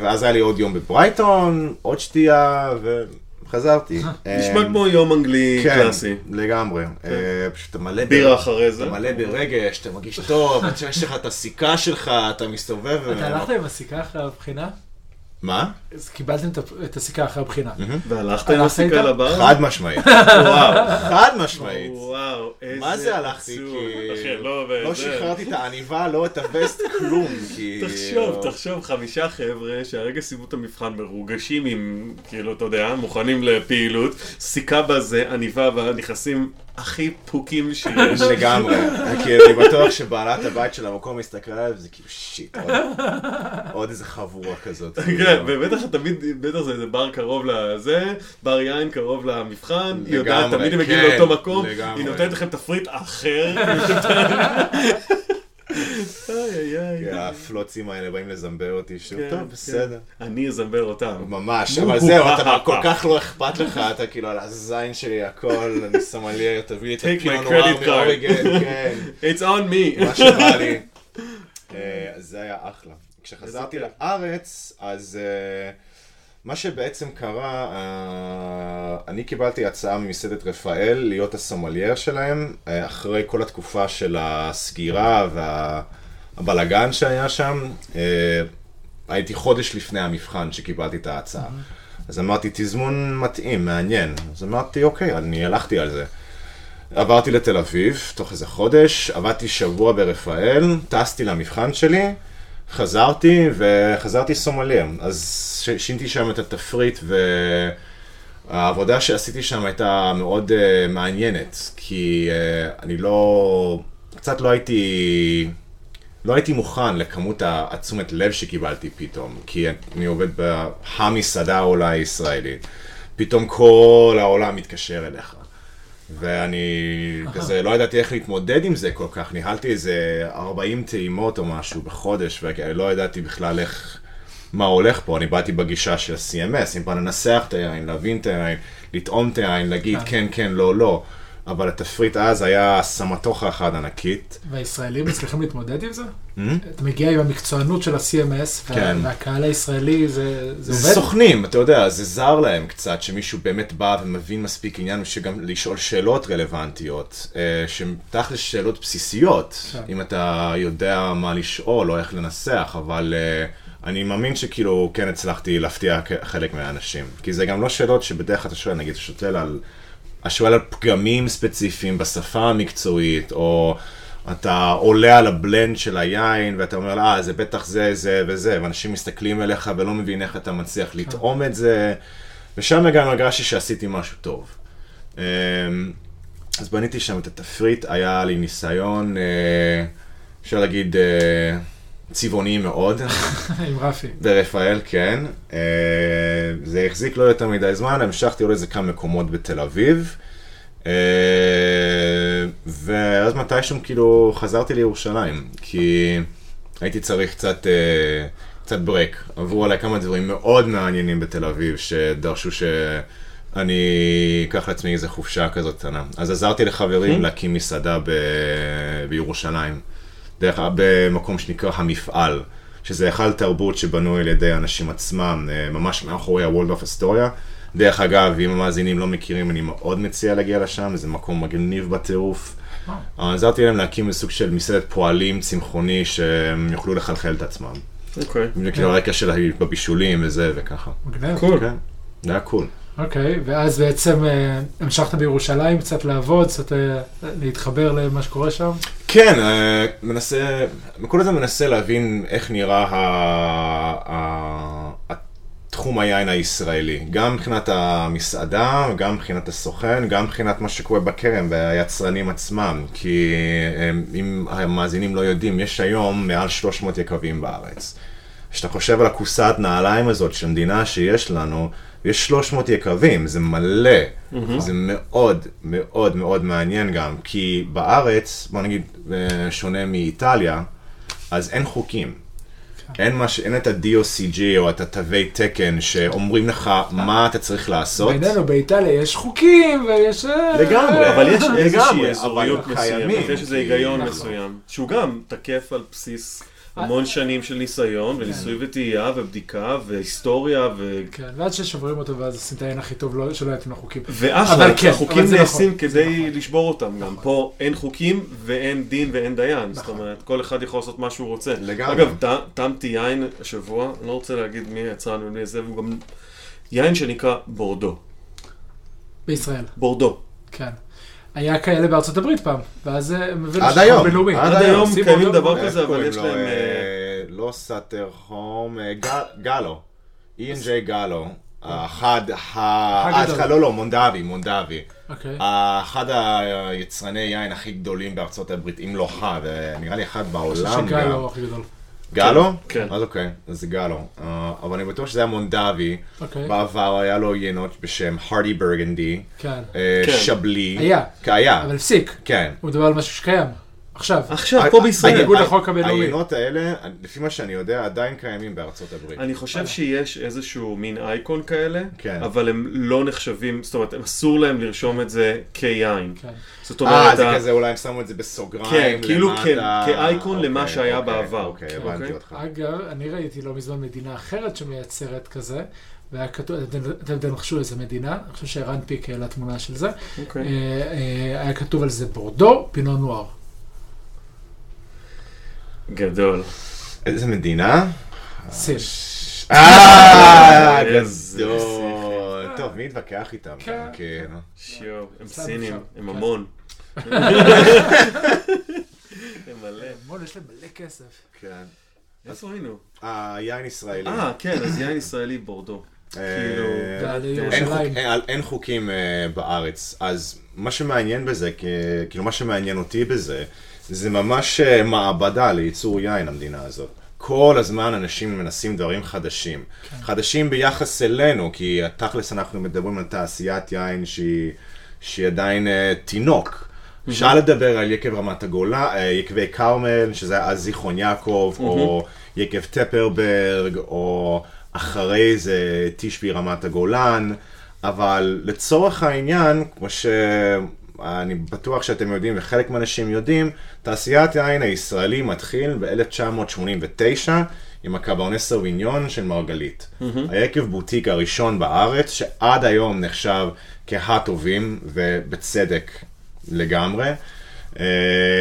ואז היה לי עוד יום בברייטון, עוד שתייה, וחזרתי. נשמע אה, כמו יום אנגלי כן, קלאסי. לגמרי. אה, פשוט אתה מלא... בירה אחרי זה. אתה מלא ברגש, אתה מרגיש טוב, שיש לך את הסיכה שלך, אתה מסתובב... אתה הלכת עם הסיכה אחרי הבחינה? מה? אז קיבלתם את הסיכה אחרי הבחינה. והלכת עם הסיכה? לבר? חד משמעית. וואו. חד משמעית. וואו, איזה מה זה הלכתי? כי... לא, לא שחררתי את העניבה, לא את הווסט, כלום. כי... תחשוב, תחשוב, חמישה חבר'ה שהרגע סיימו את המבחן מרוגשים עם, כאילו, אתה יודע, מוכנים לפעילות, סיכה בזה, עניבה והנכנסים הכי פוקים שיש. לגמרי. כי אני בטוח שבעלת הבית של המקום מסתכל עליו, זה כאילו שיט, עוד- איזה חבורה כזאת. כן, ובטח תמיד, בטח זה איזה בר קרוב לזה, בר יין קרוב למבחן, היא יודעת, תמיד הם מגיעים כן, לאותו מקום, לגמרי. היא נותנת לכם תפריט אחר. כן, הפלוצים האלה באים לזמבר אותי שוב, כן, טוב. בסדר. אני אזמבר אותם. ממש, אבל זהו, אתה כל כך לא אכפת לך, אתה כאילו על הזין שלי הכל, אני סמלייר, תביא לי את credit card. מאוריגן, כן, It's on me. מה שבא לי. אה, אז זה היה אחלה. כשחזרתי לארץ, אז אה, מה שבעצם קרה, אה, אני קיבלתי הצעה ממסעדת רפאל להיות הסומלייר שלהם, אה, אחרי כל התקופה של הסגירה והבלגן שהיה שם. הייתי חודש לפני המבחן שקיבלתי את ההצעה. אז אמרתי, תזמון מתאים, מעניין. אז אמרתי, אוקיי, אני הלכתי על זה. עברתי לתל אביב, תוך איזה חודש, עבדתי שבוע ברפאל, טסתי למבחן שלי, חזרתי וחזרתי סומלייר. אז שינתי שם את התפריט והעבודה שעשיתי שם הייתה מאוד uh, מעניינת, כי uh, אני לא, קצת לא הייתי, לא הייתי מוכן לכמות התשומת לב שקיבלתי פתאום, כי אני עובד במסעדה אולי הישראלית. פתאום כל העולם מתקשר אליך. ואני כזה לא ידעתי איך להתמודד עם זה כל כך, ניהלתי איזה 40 טעימות או משהו בחודש, ולא ידעתי בכלל איך, מה הולך פה, אני באתי בגישה של ה-CMS, אם בא לנסח את היין, להבין את היין, לטעום את היין, להגיד כן, כן, לא, לא, אבל התפריט אז היה סמטוחה אחת ענקית. והישראלים מצליחים להתמודד עם זה? אתה מגיע עם המקצוענות של ה-CMS, כן. והקהל הישראלי, זה זה זה עובד? סוכנים, אתה יודע, זה זר להם קצת, שמישהו באמת בא ומבין מספיק עניין, שגם לשאול שאלות רלוונטיות, אה, שהן תכל'ס שאלות בסיסיות, כן. אם אתה יודע מה לשאול או איך לנסח, אבל אה, אני מאמין שכאילו כן הצלחתי להפתיע חלק מהאנשים. כי זה גם לא שאלות שבדרך כלל אתה שואל, נגיד, אתה שואל על, אתה שואל על פגמים ספציפיים בשפה המקצועית, או... אתה עולה על הבלנד של היין, ואתה אומר, אה, זה בטח זה, זה וזה, ואנשים מסתכלים עליך ולא מבינים איך אתה מצליח לטעום את זה, ושם גם הרגשתי שעשיתי משהו טוב. אמ, אז בניתי שם את התפריט, היה לי ניסיון, אה, אפשר להגיד, אה, צבעוני מאוד. עם רפי. ברפאל, כן. אה, זה החזיק לא יותר מדי זמן, המשכתי עוד איזה כמה מקומות בתל אביב. אה, ואז מתישהו כאילו חזרתי לירושלים, כי הייתי צריך קצת, אה, קצת ברק. עברו עליי כמה דברים מאוד מעניינים בתל אביב, שדרשו שאני אקח לעצמי איזה חופשה כזאת קטנה. אז עזרתי לחברים להקים מסעדה ב... בירושלים, דרך, במקום שנקרא המפעל. שזה היכל תרבות שבנוי על ידי האנשים עצמם, אה, ממש מאחורי ה-World of Astoria. דרך אגב, אם המאזינים לא מכירים, אני מאוד מציע להגיע לשם, זה מקום מגניב בטירוף. אה, עזרתי להם להקים סוג של מסעדת פועלים צמחוני שהם יוכלו לכלכל את עצמם. אוקיי. וכאילו הרקע של בבישולים וזה וככה. מגניב. קול. כן, זה היה קול. אוקיי, ואז בעצם אה, המשכת בירושלים קצת לעבוד, קצת אה, להתחבר למה שקורה שם? כן, אה, מנסה, כל הזמן מנסה להבין איך נראה ה, ה, תחום היין הישראלי, גם מבחינת המסעדה, גם מבחינת הסוכן, גם מבחינת מה שקורה בכרם והיצרנים עצמם, כי אה, אם המאזינים לא יודעים, יש היום מעל 300 יקבים בארץ. כשאתה חושב על הכוסת נעליים הזאת של המדינה שיש לנו, יש 300 יקבים, זה מלא. Mm-hmm. זה מאוד מאוד מאוד מעניין גם, כי בארץ, בוא נגיד, אה, שונה מאיטליה, אז אין חוקים. אין, מש, אין את ה-DOCG או את התווי תקן שאומרים לך מה אתה צריך לעשות. בינינו, באיטליה יש חוקים ויש... אה, לגמרי. אבל יש איזושהי אזוריות מסוימת, יש איזה היגיון נכון. מסוים, שהוא גם תקף על בסיס המון שנים של ניסיון, וניסוי וטעייה, ובדיקה, והיסטוריה, ו... כן, ועד ששוברים אותו ואז עושים את העין הכי טוב, לא- שלא יתאים לחוקים. ואחלה, אבל כן, החוקים נעשים נכון, כדי לשבור אותם גם. פה אין חוקים ואין דין ואין דיין. זאת אומרת, כל אחד יכול לעשות מה שהוא רוצה. לגמרי. אגב, טעמתי יין השבוע, אני לא רוצה להגיד מי היצרן ומי זה, והוא גם יין שנקרא בורדו. בישראל, בורדו. כן. היה כאלה בארצות הברית פעם, ואז אה, הם הבינו עד שזה היום. עד עד היום קיימים דבר כזה, אבל יש לו? להם... אה, אה, לא סאטר הום, אה, גלו. E&J גלו. אחד, ה... אה. סליחה, לא, לא, מונדבי, מונדבי. אוקיי. אחד היצרני יין הכי גדולים בארצות הברית, אם לא ה, ונראה לי אחד אני בעולם חושב גם. שגל הוא הכי גדול. גלו? כן. אז אוקיי, אז זה גלו. אה, אבל אני בטוח שזה היה מונדבי. אוקיי. בעבר היה לו יינות בשם הרדי ברגנדי. כן. אה, כן. שבלי. היה. היה. אבל הפסיק. כן. הוא מדבר על משהו שקיים. עכשיו. עכשיו, פה בישראל. בניגוד לחוק הבינלאומי. היינות האלה, לפי מה שאני יודע, עדיין קיימים בארצות הברית. אני חושב שיש איזשהו מין אייקון כאלה, כן. אבל הם לא נחשבים, זאת אומרת, אסור להם לרשום את זה כיין. כן. זאת אה, אומרת, זה ה- כזה, אולי הם שמו את זה בסוגריים כן, כאילו למטה. כ- כאייקון למה אוקיי, שהיה אוקיי, בעבר. אוקיי, אוקיי. הבנתי אותך. אגב, אני ראיתי לא מזמן מדינה אחרת שמייצרת כזה, והיה כתוב, אתם תנחשו איזה מדינה, אני חושב שערן פיק העלה תמונה של זה, אוקיי. אה, אה, היה כתוב על זה בורדו, פינו נואר. גדול. איזה מדינה? סין. אה, גדול. טוב, מי יתווכח איתם? כן. כן. שיו, הם סינים. הם. המון. הם מלא. מול, יש להם מלא כסף. כן. איפה היינו? היין ישראלי. אה, כן, אז יין ישראלי בורדו. אה, כאילו, אין חוקים אה, בארץ, אז מה שמעניין בזה, כאילו מה שמעניין אותי בזה, זה ממש אה, מעבדה לייצור יין, המדינה הזאת. כל הזמן אנשים מנסים דברים חדשים. חדשים ביחס אלינו, כי תכלס אנחנו מדברים על תעשיית יין שהיא, שהיא עדיין אה, תינוק. אפשר לדבר על יקב רמת הגולן, אה, יקבי כרמל, שזה אז זיכרון יעקב, או יקב טפרברג, או אחרי זה תשבי רמת הגולן, אבל לצורך העניין, כמו שאני בטוח שאתם יודעים וחלק מהאנשים יודעים, תעשיית היין הישראלי מתחיל ב-1989 עם הקברני סרוויניון של מרגלית. היקב בוטיק הראשון בארץ, שעד היום נחשב כהטובים, ובצדק לגמרי. Uh,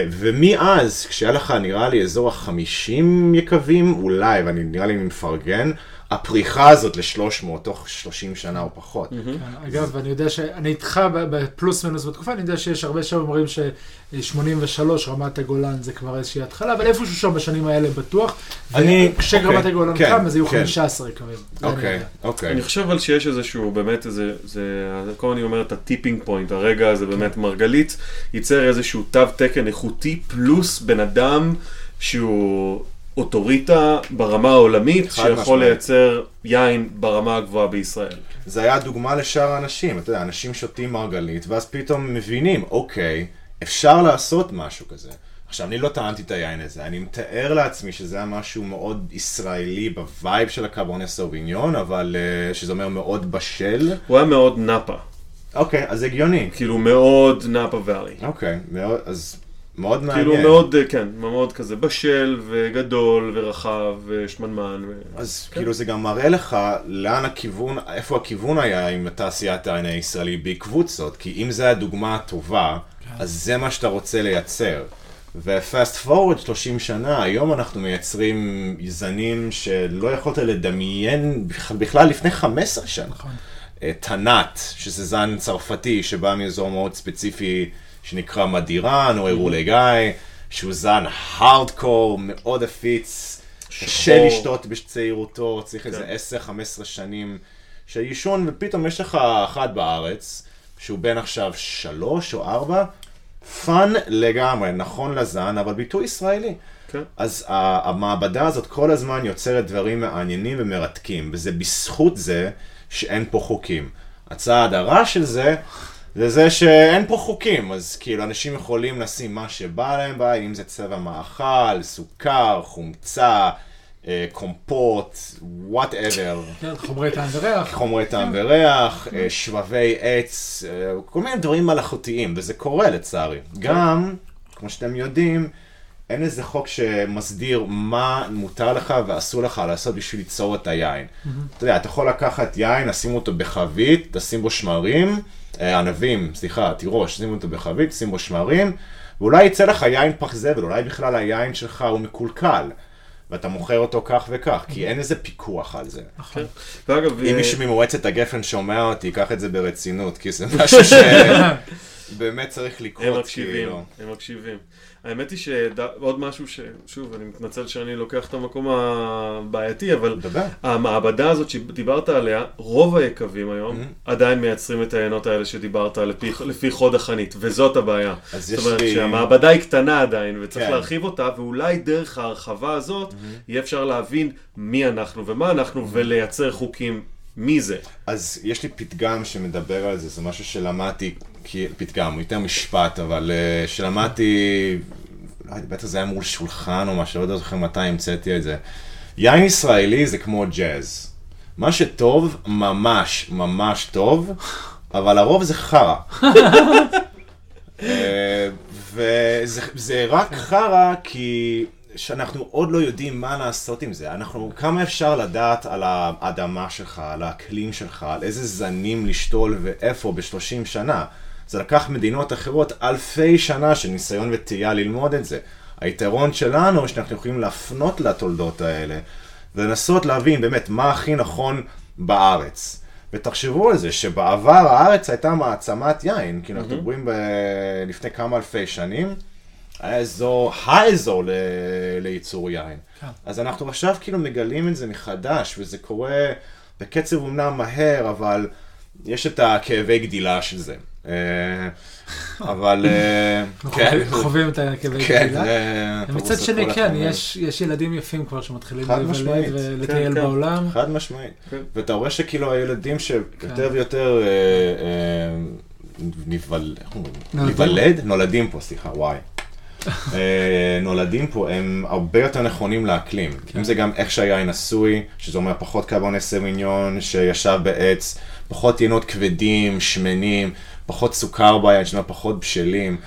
ומאז, כשהיה לך נראה לי אזור החמישים יקבים, אולי, ואני נראה לי אני מפרגן, הפריחה הזאת ל-300 תוך 30 שנה או פחות. כן, אגב, אני יודע שאני איתך בפלוס מינוס בתקופה, אני יודע שיש הרבה שאומרים ש-83 רמת הגולן זה כבר איזושהי התחלה, אבל איפשהו שם בשנים האלה בטוח. אני- כשרמת אוקיי, הגולן כן, קם, אז היו כן. 15 יקבים. זה אני אוקיי. אוקיי. אני חושב אבל שיש איזשהו, באמת איזה, זה, כל אני אומר את ה tipping point, הרגע הזה באמת מרגלית ייצר איזשהו תו תקן איכותי פלוס בן אדם שהוא אוטוריטה ברמה העולמית, שיכול משמעית. לייצר יין ברמה הגבוהה בישראל. זה היה דוגמה לשאר האנשים, אתה יודע, אנשים שותים מרגלית, ואז פתאום מבינים, אוקיי, אפשר לעשות משהו כזה. עכשיו, אני לא טעמתי את היין הזה, אני מתאר לעצמי שזה היה משהו מאוד ישראלי ב vibe של הקברנה סוביניון, אבל uh, שזה אומר מאוד בשל. הוא היה מאוד נאפה, אוקיי, אז הגיוני. כאילו מאוד נאפה ואלי. אוקיי, מאוד, אז מאוד מעניין. כאילו מאוד, אה, כן, מאוד כזה בשל וגדול ורחב ושמנמן. ו... אז כאילו זה גם מראה לך לאן הכיוון, איפה הכיוון היה עם תעשיית העין הישראלי בעקבות זאת, כי אם זה הדוגמה הטובה, אז זה מה שאתה רוצה לייצר. ופאסט פורוורד 30 שנה, היום אנחנו מייצרים זנים שלא יכולת לדמיין בכ- בכלל לפני 15 שנה. נכון. אה, טנאט, שזה זן צרפתי שבא מאזור מאוד ספציפי שנקרא מדירן או אירולגי, שהוא זן הארדקור, מאוד עפיץ, קשה. לשתות בצעירותו, צריך איזה כן. 10-15 שנים של יישון, ופתאום יש לך אחד בארץ, שהוא בן עכשיו שלוש או ארבע, fun לגמרי, נכון לזן, אבל ביטוי ישראלי. כן. אז המעבדה הזאת כל הזמן יוצרת דברים מעניינים ומרתקים, וזה בזכות זה שאין פה חוקים. הצד הרע של זה, זה זה שאין פה חוקים, אז כאילו אנשים יכולים לשים מה שבא להם ביין, אם זה צבע מאכל, סוכר, חומצה, אה, קומפוט, whatever. כן, חומרי טעם וריח. חומרי טעם וריח, אה, שבבי עץ, אה, כל מיני דברים מלאכותיים, וזה קורה לצערי. גם, כמו שאתם יודעים, אין איזה חוק שמסדיר מה מותר לך ואסור לך לעשות בשביל ליצור את היין. אתה יודע, אתה יכול לקחת יין, לשים אותו בחבית, תשים בו שמרים, אה, ענבים, סליחה, תירוש, שים אותו בחבית, שים בו שמרים, ואולי יצא לך יין פח זבל, אולי בכלל היין שלך הוא מקולקל. ואתה מוכר אותו כך וכך, כי אין איזה פיקוח על זה. נכון. ואגב, אם אה, מישהו ממועצת הגפן שומע אותי, ייקח את זה ברצינות, כי זה משהו שבאמת צריך לקרות. הם מקשיבים, כאילו. הם מקשיבים. האמת היא שעוד משהו ששוב, אני מתנצל שאני לוקח את המקום הבעייתי, אבל. המעבדה הזאת שדיברת עליה, רוב היקבים היום Mm-hmm. עדיין מייצרים את העיינות האלה שדיברת לפי, לפי חוד החנית, וזאת הבעיה. זאת אומרת לי- שהמעבדה היא קטנה עדיין, וצריך כן. להרחיב אותה, ואולי דרך ההרחבה הזאת Mm-hmm. יהיה אפשר להבין מי אנחנו ומה אנחנו, ולייצר חוקים מי זה. אז יש לי פתגם שמדבר על זה, זה משהו שלמדתי, פתגם, יותר משפט, אבל אה, שלמדתי לא יודע, בטח זה היה מול שולחן או משהו, לא יודע זוכר מתי המצאתי את זה. יין ישראלי זה כמו ג'אז. מה שטוב, ממש ממש טוב, אבל הרוב זה חרא. אה, וזה זה רק חרא כי שאנחנו עוד לא יודעים מה לעשות עם זה. אנחנו, כמה אפשר לדעת על האדמה שלך, על האקלים שלך, על איזה זנים לשתול ואיפה ב-30 שנה. זה לקח מדינות אחרות אלפי שנה של ניסיון וטעייה ללמוד את זה. היתרון שלנו, שאנחנו יכולים להפנות לתולדות האלה, ולנסות להבין באמת מה הכי נכון בארץ. ותחשבו על זה שבעבר הארץ הייתה מעצמת יין, כי אנחנו מדברים ב... לפני כמה אלפי שנים, היה אזור, האזור ל... לייצור יין. כן. אז אנחנו עכשיו כאילו מגלים את זה מחדש, וזה קורה בקצב אומנם מהר, אבל יש את הכאבי גדילה של זה. אה, אבל... אה, אנחנו כן, חווים- את הכאבי כן, גדילה. פרוס שני, כן. יש יש ילדים יפים כבר שמתחילים להיוולד. ולטייל כן, כן. בעולם. חד משמעית. ואתה רואה שכאילו הילדים שיותר. ויותר אה, נבל- איך אומרים? נולדים. ניוולד? נולדים פה, סליחה, וואי. אה, נולדים פה, הם הרבה יותר נכונים לאקלים. כן. אם זה גם איך שהיין עשוי, שזה אומר פחות קרבוני סמיניון שישב בעץ, פחות יינות כבדים, שמנים, פחות סוכר ביין, שזה פחות בשלים.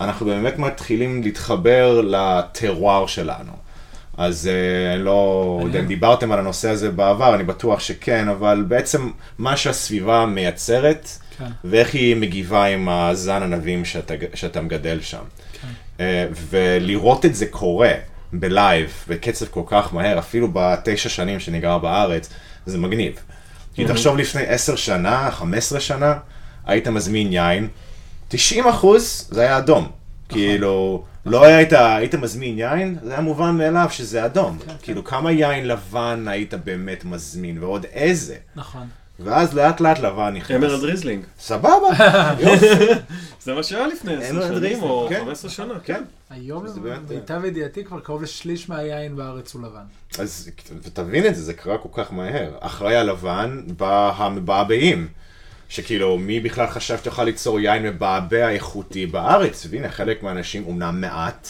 אנחנו באמת מתחילים להתחבר לטרואר שלנו. אז אה, לא יודע אם דיברתם על הנושא הזה בעבר, אני בטוח שכן, אבל בעצם מה שהסביבה מייצרת, כן. ואיך היא מגיבה עם הזן ענבים שאתה, שאתה מגדל שם. אה, ולראות את זה קורה בלייב, בקצב כל כך מהר, אפילו בתשע שנים שאני גר בארץ, זה מגניב. כי תחשוב לפני עשר שנה, חמש עשרה שנה, היית מזמין יין, 90 אחוז זה היה אדום. כאילו, לא היית, היית מזמין יין, זה היה מובן מאליו שזה אדום. כאילו, כמה יין לבן היית באמת מזמין, ועוד איזה. נכון. ואז לאט לאט לבן נכנס. אמרלד ריזלינג. סבבה, יופי. זה מה שהיה לפני עשר אמרלד שנים ריזלינג, או כן. 15 שנה, כן. כן. היום, באמת- למיטב ידיעתי, כבר קרוב לשליש מהיין בארץ הוא לבן. אז תבין את זה, זה קרה כל כך מהר. אחרי הלבן בא המבעבעים. שכאילו, מי בכלל חשב שתוכל ליצור יין מבעבע איכותי בארץ? והנה, חלק מהאנשים, אומנם מעט,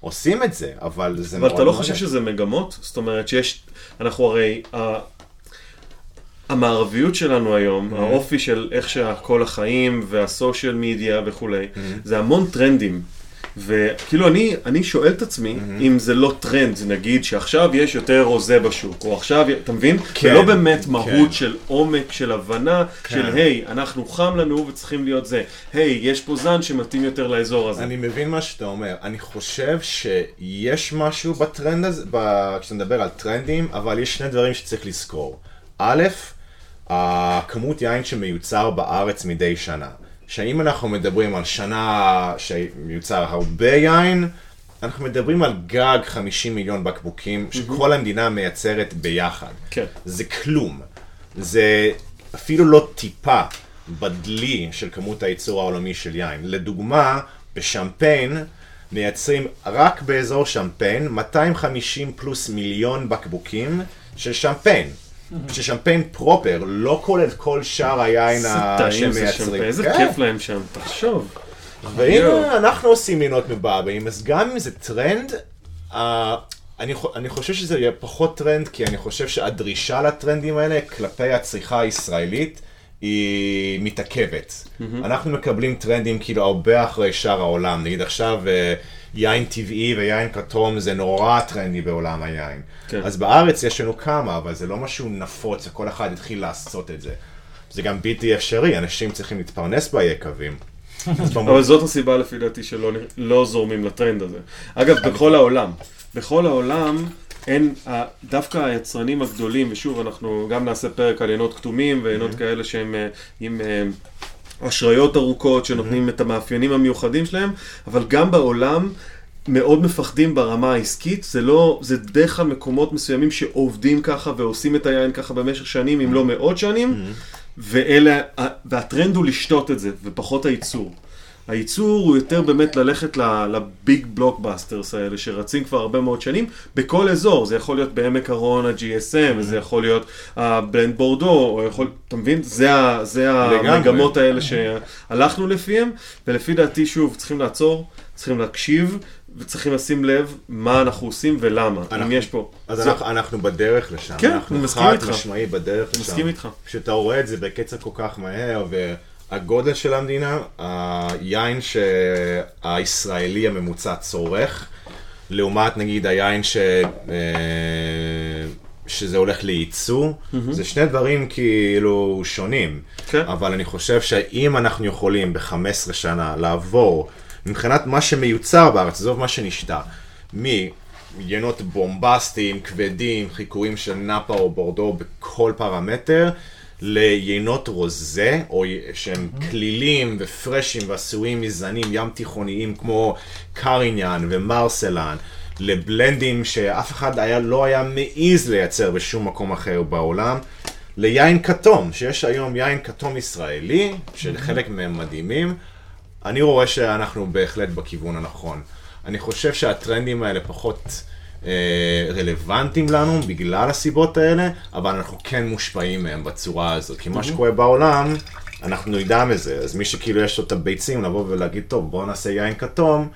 עושים את זה, אבל זה אבל מאוד אתה לא. חושב שזה מגמות? זאת אומרת שיש, אנחנו הרי, המערביות שלנו היום, Mm-hmm. האופי של איך שהכל החיים והסושיאל מדיה וכולי, Mm-hmm. זה המון טרנדים. וכאילו אני, אני שואל את עצמי Mm-hmm. אם זה לא טרנד, נגיד שעכשיו יש יותר רוזה בשוק, או עכשיו, אתה מבין? כן, זה לא באמת מהות כן. של עומק, של הבנה, של היי, אנחנו חם לנו וצריכים להיות זה. היי, יש פה זן שמתאים יותר לאזור הזה. אני מבין מה שאתה אומר. אני חושב שיש משהו בטרנד הזה, ב... כשאתה מדבר על טרנדים, אבל יש שני דברים שצריך לזכור. א', הכמות יין שמיוצר בארץ מדי שנה. שאם אנחנו מדברים על שנה שמיוצר הרבה יין, אנחנו מדברים על גג 50 מיליון בקבוקים שכל המדינה מייצרת ביחד. כן. זה כלום. זה אפילו לא טיפה בדלי של כמות הייצור העולמי של יין. לדוגמה, בשמפיין מייצרים רק באזור שמפיין 250 פלוס מיליון בקבוקים של שמפיין. ששמפיין proper לא כולל כל שאר היין איזה ה- טעים שהם זה שם, מייצרים. איזה כן. כיף להם שם, תחשוב. והנה אנחנו עושים יינות מבעבעים, אז גם אם זה טרנד, אני חושב שזה יהיה פחות טרנד, כי אני חושב שהדרישה לטרנדים האלה כלפי הצריכה הישראלית היא מתעכבת. אנחנו מקבלים טרנדים כאילו הרבה אחרי שאר העולם. נגיד עכשיו אה, יין טבעי ויין כתום זה נורא טרנדי בעולם היין. כן. אז בארץ יש לנו כמה, אבל זה לא משהו נפוץ, וכל אחד התחיל לעשות את זה. זה גם בלתי אפשרי, אנשים צריכים להתפרנס ביקבים. אבל זאת הסיבה לפי דעתי שלא לא זורמים לטרנד הזה. אגב, בכל העולם, בכל העולם אין, דווקא היצרנים הגדולים, ושוב, אנחנו גם נעשה פרק על עינות כתומים ועינות כאלה שהם אה, עם אה, אשריות ארוכות שנותנים את המאפיינים המיוחדים שלהם, אבל גם בעולם מאוד מפחדים ברמה העסקית, זה לא, זה בדרך כלל מקומות מסוימים שעובדים ככה ועושים את היין ככה במשך שנים, אם לא מאות שנים, ואלה, והטרנד הוא לשתות את זה, ופחות הייצור. הייצור הוא יותר באמת ללכת לביג בלוקבאסטרס האלה שרצים כבר הרבה מאוד שנים בכל אזור, זה יכול להיות בעמק הרון ה-GSM, וזה יכול להיות הבלנד בורדו, או יכול, אתה מבין? זה, ה- זה. המגמות האלה שהלכנו לפיהם, ולפי דעתי שוב צריכים לעצור, צריכים להקשיב וצריכים לשים לב מה אנחנו עושים ולמה, אם אנחנו- יש פה. אז זה- אנחנו, אנחנו בדרך לשם. כן, אנחנו אני מסכים חד איתך. משמעי בדרך לשם. מסכים איתך. כשאתה רואה את זה בקצב כל כך מהר, והגודל של המדינה, היין שהישראלי הממוצע צורך, לעומת נגיד היין ש... אה, שזה הולך לייצוא, זה שני דברים כאילו שונים. כן. אבל אני חושב שאם אנחנו יכולים ב-15 שנה לעבור, מבחינת מה שמיוצר בארץ, עזוב מה שנשתה, מיינות בומבסטיים, כבדים, חיקויים של נאפה או בורדו בכל פרמטר, ליינות רוזה, או שהם כלילים ופרשים ועשויים מזנים ים תיכוניים כמו קריניאן ומרסלן, לבלנדים שאף אחד היה, לא היה מעז לייצר בשום מקום אחר בעולם. ליין כתום, שיש היום יין כתום ישראלי, שחלק מהם מדהימים, אני רואה שאנחנו בהחלט בכיוון הנכון. אני חושב שהטרנדים האלה פחות רלוונטיים לנו בגלל הסיבות האלה, אבל אנחנו כן מושפעים מהם בצורה הזאת. כי מה שקורה בעולם, אנחנו נדע מזה. אז מי שכאילו יש לו את הביצים לבוא ולהגיד, טוב, בואו נעשה יין כתום,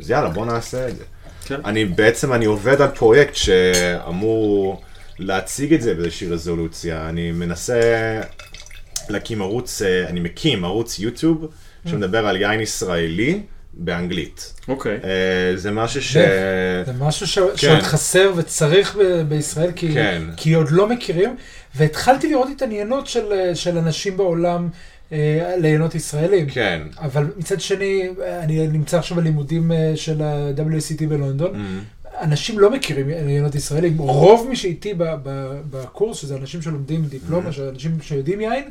אז יאללה, בואו נעשה את זה. כן. אני בעצם, אני עובד על פרויקט שאמור להציג את זה באיזושהי רזולוציה. אני מנסה להקים ערוץ, אה, אני מקים ערוץ יוטיוב שמדבר על יין ישראלי באנגלית. אוקיי. אה, זה משהו ש... זה משהו ש... שעוד חסר וצריך ב... בישראל, כי... כן. כי עוד לא מכירים, והתחלתי לראות התעניינות של, של אנשים בעולם אה, ליהנות ישראלים. כן. אבל מצד שני, אני נמצא עכשיו בלימודים אה, של ה-WCT בלונדון. Mm-hmm. אנשים לא מכירים ליהנות ישראלים. רוב מי שאיתי ב- ב- בקורס, שזה אנשים שלומדים Mm-hmm. דיפלומה, של אנשים שיודעים יין,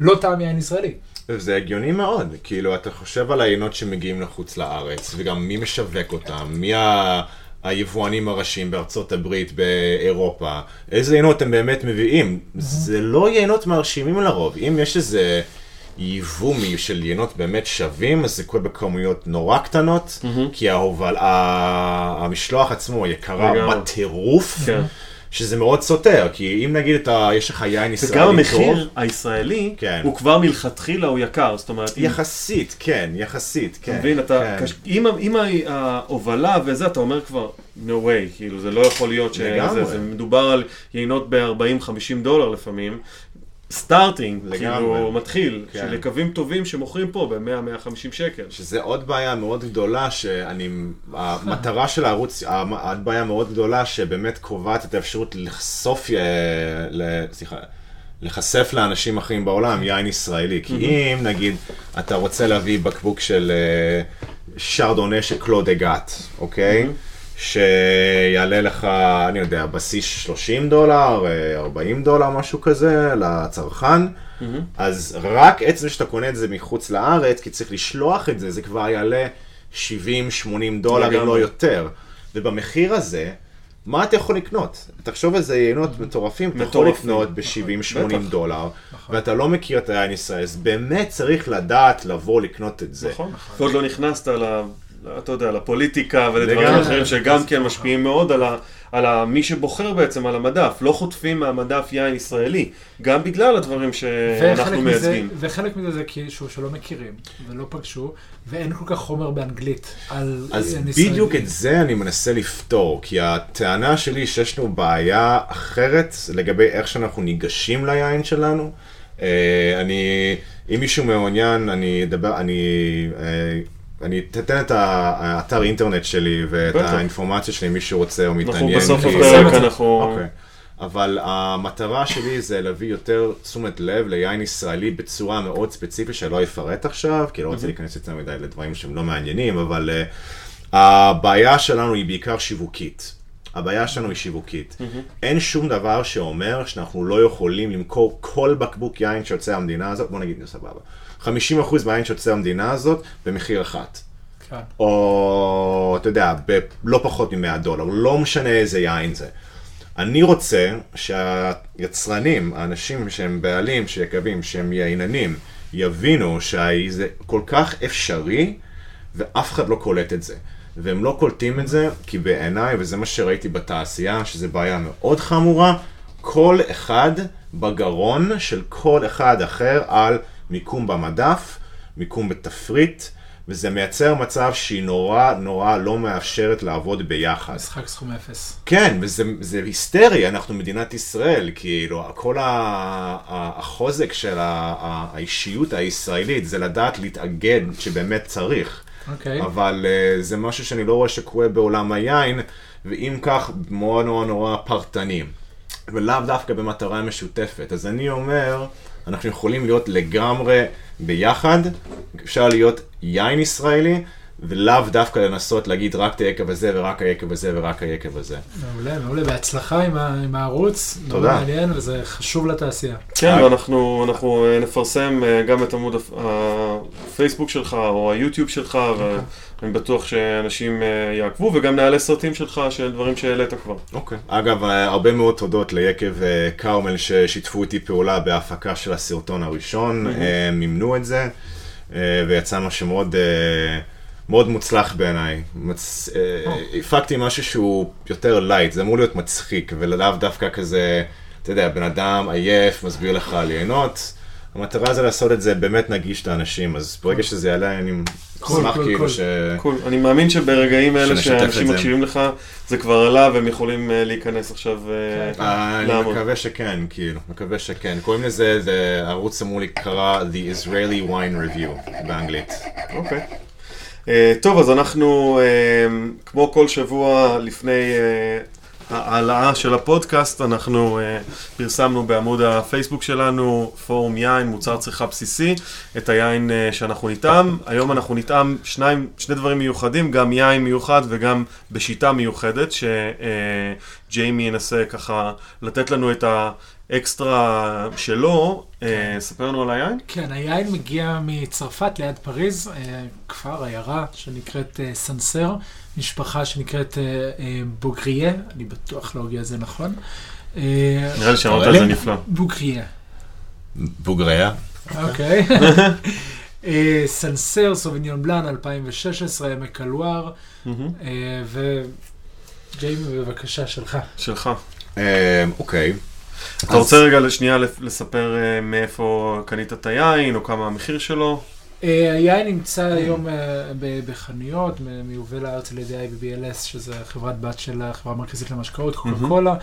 לא טעם יין ישראלי. זה הגיוני מאוד, כאילו, אתה חושב על היינות שמגיעים לחוץ לארץ, וגם מי משווק אותם, מי ה... היבואנים הראשיים בארצות הברית, באירופה, איזה יינות הם באמת מביאים. זה לא יינות מרשימים לרוב. אם יש איזה ייבוא של יינות באמת שווים, אז זה קורה בכמויות נורא קטנות, כי ההובל... המשלוח עצמו יקרה. בטירוף. כן. שזה מאוד סותר, כי אם נגיד אתה, יש לך יין ישראלי וגם טוב, המחיר הישראלי, כן. הוא כבר מלכתחילה הוא יקר, זאת אומרת, אם- יחסית, כן, יחסית, כן. אתה מבין, אתה, כן. קש- אם אם ההובלה וזה, אתה אומר כבר, no way, כאילו, זה לא יכול להיות שזה, לגמרי. זה מדובר על יינות ב-40-50 דולר לפעמים. סטארטינג. כאילו, מתחיל, כן. של יקבים טובים שמוכרים פה ב-100-150 שקל. שזה עוד בעיה מאוד גדולה, שאני, המטרה של הערוץ, עוד בעיה מאוד גדולה שבאמת קובעת את האפשרות לחשוף, אה, סליחה, לחשף לאנשים אחרים בעולם יין ישראלי. כי אם נגיד אתה רוצה להביא בקבוק של אה, שרדונה של קלוד אגת, אוקיי? שיעלה לך, אני יודע, בסיס 30 דולר, אה, 40 דולר, משהו כזה, לצרכן. אז רק עצם שאתה קונה את זה מחוץ לארץ, כי צריך לשלוח את זה, זה כבר יעלה 70-80 דולר, אם לא. יותר. ובמחיר הזה, מה אתה יכול לקנות? תחשוב איזה יינות מטורפים, אתה יכול. לקנות ב-70-80 בטח. דולר, ואתה לא מכיר את היין ישראל, אז באמת צריך לדעת לבוא לקנות את זה. נכון. ועוד לא נכנסת ל... אתה יודע, לפוליטיקה ולדברים. אחרים שגם כן משפיעים מאוד על, ה, על ה, מי שבוחר בעצם על המדף. לא חוטפים מהמדף יין ישראלי, גם בגלל הדברים שאנחנו מזה, מייצגים. וחלק מזה זה כי שהוא שלא מכירים ולא פגשו, ואין כל כך חומר באנגלית על אז יין ישראלי. בדיוק את זה אני מנסה לפתור, כי הטענה שלי שיש לנו בעיה אחרת לגבי איך שאנחנו ניגשים ליין שלנו. אה, אני, אם מישהו מעוניין, אני אדבר, אני, אה, אני אתן את האתר אינטרנט שלי ואת בטח. האינפורמציה שלי, אם מישהו רוצה או מתעניין. אנחנו בסוף הפרק אנחנו... אוקיי. אבל המטרה שלי זה להביא יותר תשומת לב ליין ישראלי בצורה מאוד ספציפית שלא אפרט עכשיו, כי לא רוצה להיכנס יותר מדי לדברים שהם לא מעניינים, אבל uh, הבעיה שלנו היא בעיקר שיווקית. הבעיה שלנו היא שיווקית. אין שום דבר שאומר שאנחנו לא יכולים למכור כל בקבוק יין שיוצא מהמדינה הזאת, בוא נגיד סבבה. 50% מהיין שיוצא מהמדינה הזאת במחיר אחת. כן. או אתה יודע, בלא פחות מ-100 דולר, לא משנה איזה יין זה. אני רוצה שהיצרנים, האנשים שהם בעלים, שיקבים, שהם יעיננים, יבינו שזה כל כך אפשרי, ואף אחד לא קולט את זה. והם לא קולטים את זה, כי בעיניי, וזה מה שראיתי בתעשייה, שזו בעיה מאוד חמורה, כל אחד בגרון של כל אחד אחר על מיקום במדף, מיקום בתפריט, וזה מייצר מצב שהיא נורא נורא לא מאפשרת לעבוד ביחד. משחק סכום אפס. כן, וזה זה היסטרי, אנחנו מדינת ישראל, כאילו, כל ה- ה- החוזק של ה- ה- האישיות הישראלית זה לדעת להתאגד שבאמת צריך. אוקיי. אבל uh, זה משהו שאני לא רואה שקורה בעולם היין, ואם כך, מאוד נורא נורא פרטני. ולאו דווקא במטרה משותפת. אז אני אומר, אנחנו יכולים להיות לגמרי ביחד, אפשר להיות יין ישראלי, ולאו דווקא לנסות להגיד רק את היקב הזה ורק היקב הזה ורק היקב הזה. מעולה, מעולה. בהצלחה עם ה- עם הערוץ. תודה. מעניין, וזה חשוב לתעשייה. כן. ואנחנו אנחנו, אה, נפרסם אה, גם את עמוד הפ- הפייסבוק שלך או היוטיוב שלך, ואני בטוח שאנשים אה, יעקבו, וגם נעלה סרטים שלך של דברים שהעלית כבר. אוקיי. אגב, הרבה מאוד תודות ליקב כרמל ששיתפו איתי פעולה בהפקה של הסרטון הראשון, מימנו את זה, ויצא משהו מאוד... מאוד מוצלח בעיניי. מצ... אה, הפקתי משהו שהוא יותר לייט, זה אמור להיות מצחיק, ולאו דווקא כזה, אתה יודע, בן אדם עייף, מסביר לך ליהנות. המטרה זה לעשות את זה באמת נגיש לאנשים, אז ברגע שזה יעלה, אני אשמח כאילו. ש... קול. אני מאמין שברגעים אלה שאנשים. מקשיבים לך, זה כבר עלה והם יכולים אה, להיכנס עכשיו אה, כן. אה, אני לעמוד. מקווה שכן, כאילו, מקווה שכן. קוראים לזה, זה- הערוץ אמור להיקרא The Israeli Wine Review באנגלית. אוקיי. אה, טוב, אז אנחנו, אה, כמו כל שבוע לפני אה, העלאה של הפודקאסט, אנחנו פרסמנו בעמוד הפייסבוק שלנו, פורום יין, מוצר צריכה בסיסי, את היין שאנחנו נטעם. היום אנחנו נטעם שניים, שני דברים מיוחדים, גם יין מיוחד וגם בשיטה מיוחדת, שג'יימי ינסה ככה לתת לנו את האקסטרה שלו. אה, ספר לנו על היין. כן, היין מגיע מצרפת ליד פריז, אה, כפר, עיירה שנקראת אה, סנסר, משפחה שנקראת אה, אה, בוגריה, אני בטוח לא הוגה את זה נכון. אה, נראה לי שאמרת את זה. נפלא. בוגריה, בוגריה. אוקיי. אה, סנסר, סוביניון בלאן, 2016, עמק הלואר. אה, וג'יימי, בבקשה, שלך. שלך. אה, אוקיי. אתה רוצה רגע לשנייה לספר אה, מאיפה קנית את היין, או כמה המחיר שלו? אה, היין נמצא היום אה, בחנויות, מיובא לארץ על ידי IBBLS, שזה חברת בת של החברה המרכזית למשקאות, קוקה. קולה.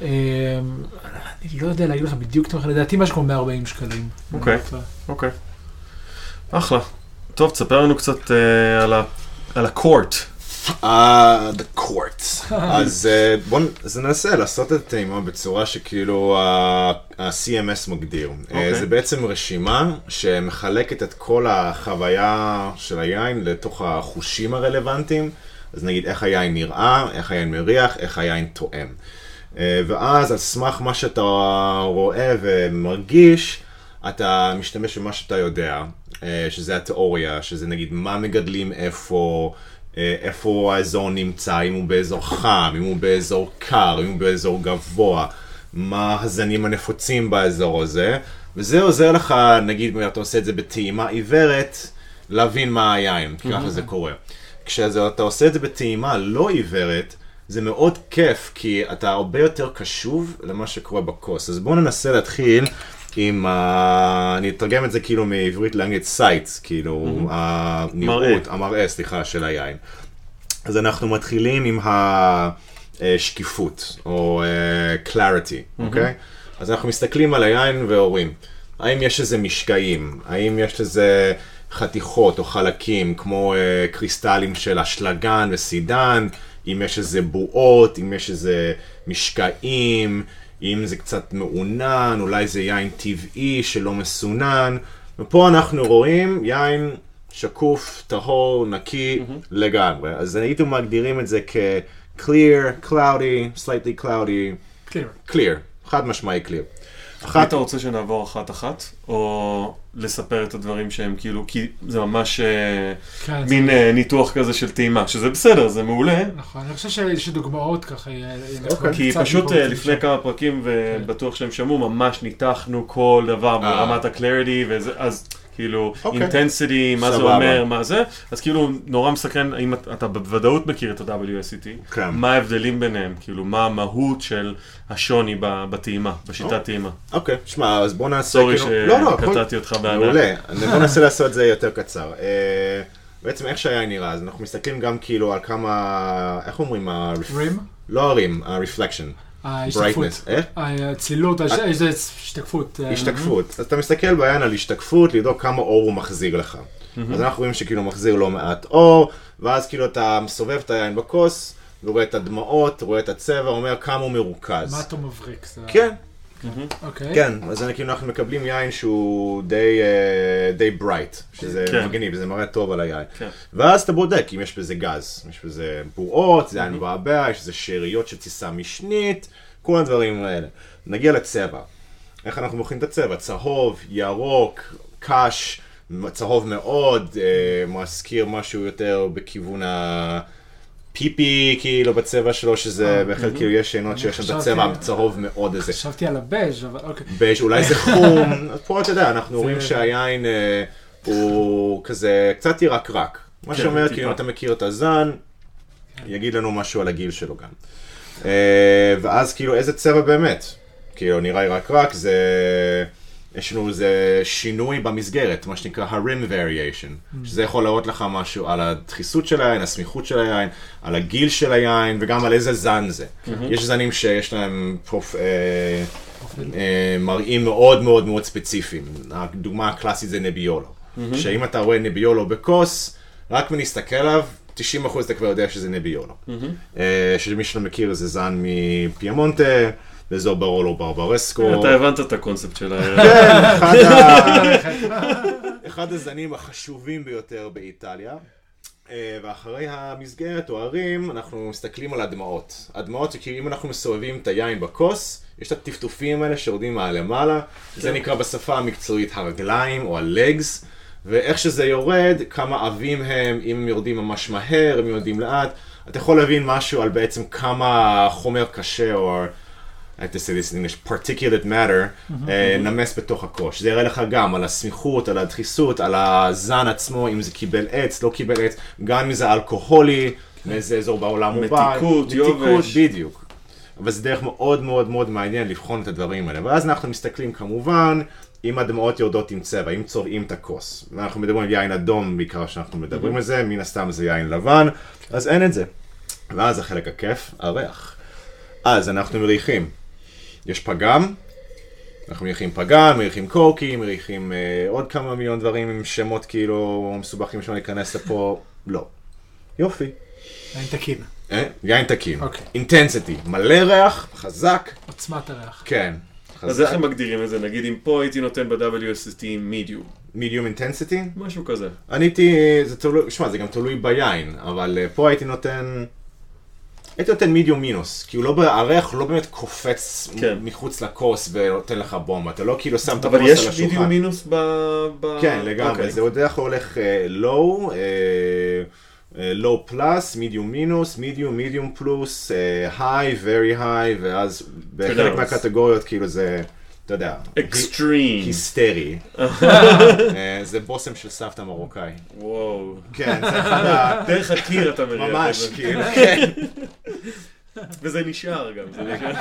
אני לא יודע להגיד לך בדיוק את המחיר, לדעתי משהו כמו 140 שקלים. אוקיי. אוקיי. אחלה. טוב, תספר לנו קצת על הקורט. אה, The Court. אז אה, בואו ננסה לעשות את הטעימה בצורה שכאילו ה- ה-CMS מגדיר. אה, אוקיי. זה בעצם רשימה שמחלקת את כל החוויה של היין לתוך החושים הרלוונטיים. אז נגיד איך היין נראה, איך היין מריח, איך היין. אה, ואז על סמך מה שאתה רואה ומרגיש, אתה משתמש במה שאתה יודע, אה, שזה התיאוריה, שזה נגיד מה מגדלים איפה, אה, איפה האזור נמצא, אם הוא באזור חם, אם הוא באזור קר, אם הוא באזור גבוה, מה הזנים הנפוצים באזור הזה, וזה עוזר לך, נגיד אם אתה עושה את זה בטעימה עיוורת, להבין מה היין, כי ככה זה קורה. כשאתה עושה את זה בטעימה לא עיוורת, זה מאוד כיף, כי אתה הרבה יותר קשוב למה שקורה בכוס. אז בואו ננסה להתחיל עם ה... אני אתרגם את זה כאילו מעברית לאנגלית sight, כאילו הנראות, המראה, סליחה, של היין. אז אנחנו מתחילים עם השקיפות, או uh, clarity, אוקיי? אז אנחנו מסתכלים על היין ואומרים, האם יש איזה משקעים? האם יש איזה חתיכות או חלקים כמו uh, קריסטלים של אשלגן וסידן? אם יש איזה בועות, אם יש איזה משקעים, אם זה קצת מעונן, אולי זה יין טבעי שלא מסונן. ופה אנחנו רואים יין שקוף, טהור, נקי Mm-hmm. לגמרי. אז הייתם מגדירים את זה כ-clear, cloudy, slightly cloudy, קליר. clear, חד משמעי clear. מה אחת, אתה רוצה שנעבור אחת-אחת, או לספר את הדברים שהם כאילו, כי זה ממש אה, כן, מין אה, ניתוח כזה של טעימה, שזה בסדר, זה מעולה. נכון, אני חושב שדוגמאות ככה ילכו אוקיי. כי פשוט אה, לפני. כמה פרקים, ובטוח שהם שמעו, ממש ניתחנו כל דבר ברמת ה-clarity, וזה, אז כאילו, אוקיי. אינטנסיטי, מה זה. אומר, מה זה, אז כאילו, נורא מסקרן, האם אתה- אתה בוודאות מכיר את ה-WSET, כן. מה ההבדלים ביניהם, כאילו, מה המהות של השוני בטעימה, בשיטת טעימה. אוקיי, שמע, אז בוא נעשה סורי כאילו... לא, לא, שקטעתי אותך בענק. מעולה. אני- בוא ננסה לעשות את זה יותר קצר. אה, בעצם איך שהיין נראה, אז אנחנו מסתכלים גם כאילו על כמה, איך אומרים? ה- רים? לא הרים, ה-reflection. ההשתקפות. brightness. איך? הצלילות, הש- איזה השתקפות. אה, השתקפות. אז אתה מסתכל ביין על השתקפות, לבדוק כמה אור הוא מחזיר לך. אז אנחנו רואים שכאילו מחזיר לא מעט אור, ואז כאילו אתה מסובב את היין בכוס, ורואה את הדמעות, רואה את הצבע, אומר כמה הוא מרוכז. מה אתה מבריק? כן, אוקיי. כן, אז אני- כאילו אנחנו מקבלים יין שהוא די, אה, די ברייט, שזה כן. מגניב, זה מראה טוב על היין. כן. ואז אתה בודק אם יש בזה גז, יש בזה בועות, זה יין מבעבע, יש בזה שאריות של טיסה משנית, כל הדברים האלה. נגיע לצבע. איך אנחנו בוחרים את הצבע? צהוב, ירוק, קש, צהוב מאוד, אה, מזכיר משהו יותר בכיוון הפיפי, כאילו, בצבע שלו, שזה בהחלט כאילו יש עינות שיש שם את הצבע הצהוב מאוד הזה. חשבתי על הבז' אבל אוקיי. בייג', אולי זה חום, פה אתה יודע, אנחנו רואים שהיין אה, הוא כזה קצת ירקרק. מה כן, שאומר. כאילו, אם אתה מכיר את הזן, יגיד לנו משהו על הגיל שלו גם. אה, ואז כאילו, איזה צבע באמת? כאילו, נראה ירקרק, זה... יש לנו איזה שינוי במסגרת, מה שנקרא ה-rim variation, שזה יכול להראות לך משהו על הדחיסות של היין, הסמיכות של היין, על הגיל של היין, וגם על איזה זן זה. יש זנים שיש להם prof... אה, אה, מראים מאוד מאוד מאוד ספציפיים. הדוגמה הקלאסית זה נביולו. שאם אתה רואה נביולו בכוס, רק מלהסתכל עליו, 90% אתה כבר יודע שזה נביולו. אה, שמי שלא מכיר זה זן מפיאמונטה, באזור ברולו ברברסקו. אתה הבנת את הקונספט של ה... כן, אחד הזנים החשובים ביותר באיטליה. אה, ואחרי המסגרת או הרים, אנחנו מסתכלים על הדמעות. הדמעות זה כאילו אם אנחנו מסובבים את היין בכוס, יש את הטפטופים האלה שיורדים מהלמעלה, זה נקרא בשפה המקצועית הרגליים או הלגס, ואיך שזה יורד, כמה עבים הם, אם הם יורדים ממש מהר, אם יורדים לאט, אתה יכול להבין משהו על בעצם כמה חומר קשה או... I have to say this in English, particulate matter, אה, נמס בתוך הכוש. זה יראה לך גם על הסמיכות, על הדחיסות, על הזן עצמו, אם זה קיבל עץ, לא קיבל עץ, גם אם זה אלכוהולי, מאיזה אזור בעולם הוא בא. מתיקות, יובש. בדיוק. אבל זה דרך מאוד מאוד מאוד מעניין לבחון את הדברים האלה. ואז אנחנו מסתכלים כמובן, אם הדמעות יורדות עם צבע, אם צובעים את הכוס. ואנחנו מדברים על יין אדום בעיקר שאנחנו מדברים על זה, מן הסתם זה יין לבן, אז אין את זה. ואז החלק הכיף, הריח. אז אנחנו מריחים. יש פגם, אנחנו מריחים פגם, מריחים קוקי, מריחים אה, עוד כמה מיליון דברים עם שמות כאילו מסובכים שלא ניכנס לפה, לא. יופי. יין תקין. אה? יין תקין. אוקיי. אינטנסיטי, מלא ריח, חזק, עוצמת הריח. כן. אז איך הם מגדירים את זה? נגיד אם פה הייתי נותן ב-WST מידיום, מידיום אינטנסיטי? משהו כזה. אני הייתי, זה תלוי, שמע, זה גם תלוי ביין, אבל אה, פה הייתי נותן, הייתי נותן מידיום מינוס, כי הוא לא, הריח לא באמת קופץ כן. מחוץ לכוס ונותן לך בומבה, אתה לא כאילו שם את אבל הכוס על יש השולחן. מידיום מינוס ב... ב- כן, לגמרי, אוקיי. זה בדרך כלל הולך לואו, לואו פלאס, מידיום מינוס, מידיום, מידיום פלוס, היי, very high, ואז בחלק מהקטגוריות כאילו זה, אתה יודע, אקסטרים. היסטרי. אה, זה בושם של סבתא מרוקאי. וואו. כן, זה אחד ה... דרך הקיר אתה מריח. ממש. כאילו, כן. וזה נשאר גם. זה נשאר.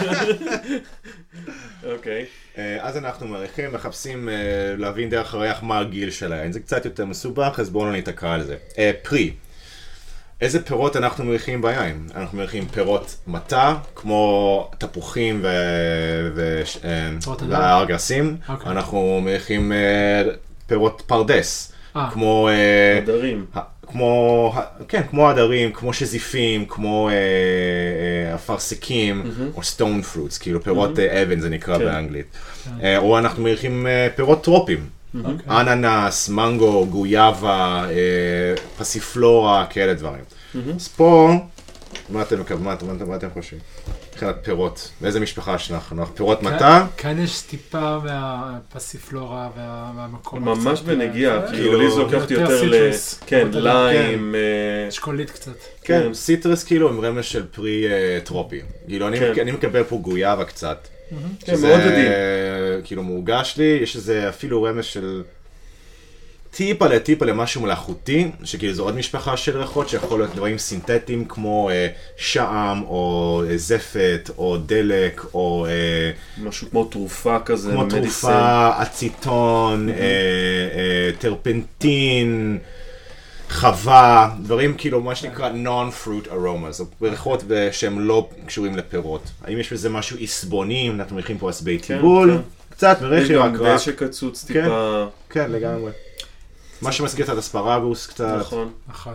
אוקיי. אה, אז אנחנו מעריכים, מחפשים אה, להבין דרך הריח מה הגיל שלהן. זה קצת יותר מסובך, אז בואו לא ניתקע על זה. אה, פרי. איזה פירות אנחנו מריחים ביין? אנחנו מריחים פירות מטע, כמו תפוחים ו... ו... וארגסים. אוקיי. אנחנו מריחים פירות פרדס. כמו... הדרים. כמו, כן, כמו הדרים, כמו שזיפים, כמו אה, אה, אפרסקים, או stone fruits, כאילו פירות אה, אבן זה נקרא כן. באנגלית. אה, או אנחנו מריחים אה, פירות טרופיים. אוקיי. אננס, מנגו, גויאבה, אה, פסיפלורה, כאלה דברים. אז פה, מה אתם מקבלים, מה, אתם- חושבים? מבחינת פירות, באיזה משפחה שלנו? אנחנו פירות מטע? כאן- כאן יש טיפה מהפסיפלורה וה- מהמקום. ממש בנגיעה, אה, כאילו לי זה לוקח יותר יותר ל... כן, ליים. אה, אשכולית קצת. כן, כן. citrus כאילו עם רמז של פרי אה, טרופי. כאילו, אני, כן. אני מקבל פה גויאבה קצת. כן, שזה, מאוד עדין. כאילו מורגש לי, יש איזה אפילו רמז של טיפה לטיפה למשהו מלאכותי, שכאילו זו עוד משפחה של ריחות שיכול להיות דברים סינתטיים כמו אה, שעם, או אה, זפת, או דלק, או אה, משהו כמו תרופה כזה. כמו medicine. תרופה, אציטון, אה, אה, טרפנטין. חווה, דברים כאילו, מה שנקרא non-fruit aromas, ריחות שהם לא קשורים לפירות. האם יש בזה משהו עסבוני, אם אנחנו מריחים פה עשבי טיבול? כן. קצת יש מריח גם ירק רק. דשא קצוץ כן. טיפה, כן, לגמרי. מה שמזכיר קצת אספרגוס קצת. נכון. נכון.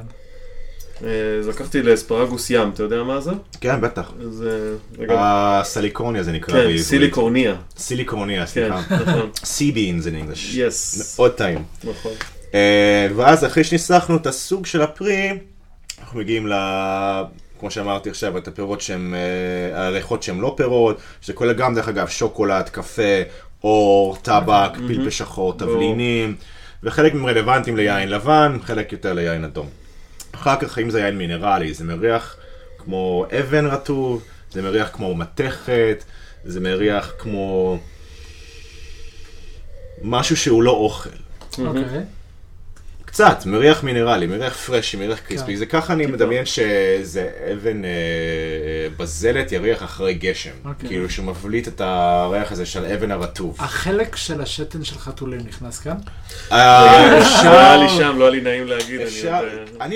אה, אז לקחתי לאספרגוס ים, אתה יודע מה זה? כן, בטח. זה... רגע. הסליקורניה זה נקרא כן, בעברית. סיליקורניה. סיליקורניה, כן, סליחה. נכון. סי בינס in English. יס. מאוד טעים. נכון. אה, ואז אחרי שניסחנו את הסוג של הפרי, אנחנו מגיעים ל... כמו שאמרתי עכשיו, את הפירות שהם, אה, הריחות שהם לא פירות, שזה כולל גם דרך אגב שוקולד, קפה, אור, טבק, פלפל שחור, תבלינים, וחלק מהם רלוונטיים ליין לבן, חלק יותר ליין אדום. אחר כך, אם זה יין מינרלי, זה מריח כמו אבן רטוב, זה מריח כמו מתכת, זה מריח כמו משהו שהוא לא אוכל. אוקיי. קצת, מריח מינרלי, מריח פרשי, מריח קריספי. כן. זה ככה אני מדמיין שזה אבן אה, בזלת יריח אחרי גשם. אוקיי. כאילו שהוא מבליט את הריח הזה של אבן הרטוב. החלק של השתן של חתולים נכנס כאן? אה, לא היה לי שם, לא היה לי נעים להגיד. אני אפשר,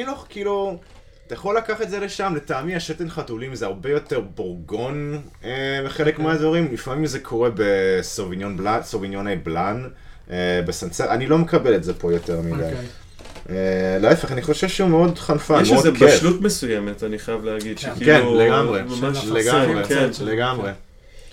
לא, כאילו, אתה יכול לקחת את זה לשם, לטעמי השתן חתולים זה הרבה יותר בורגון אה, בחלק אוקיי. מהדברים, לפעמים זה קורה בסוביניון בלאן, אה, בסנסר, אני לא מקבל את זה פה יותר מדי. אוקיי. אה, להפך, אני חושב שהוא מאוד חנפן, יש מאוד איזו כיף. בשלות מסוימת, אני חייב להגיד, כן. שכאילו... כן, לגמרי, לגמרי, כן, כן. לגמרי.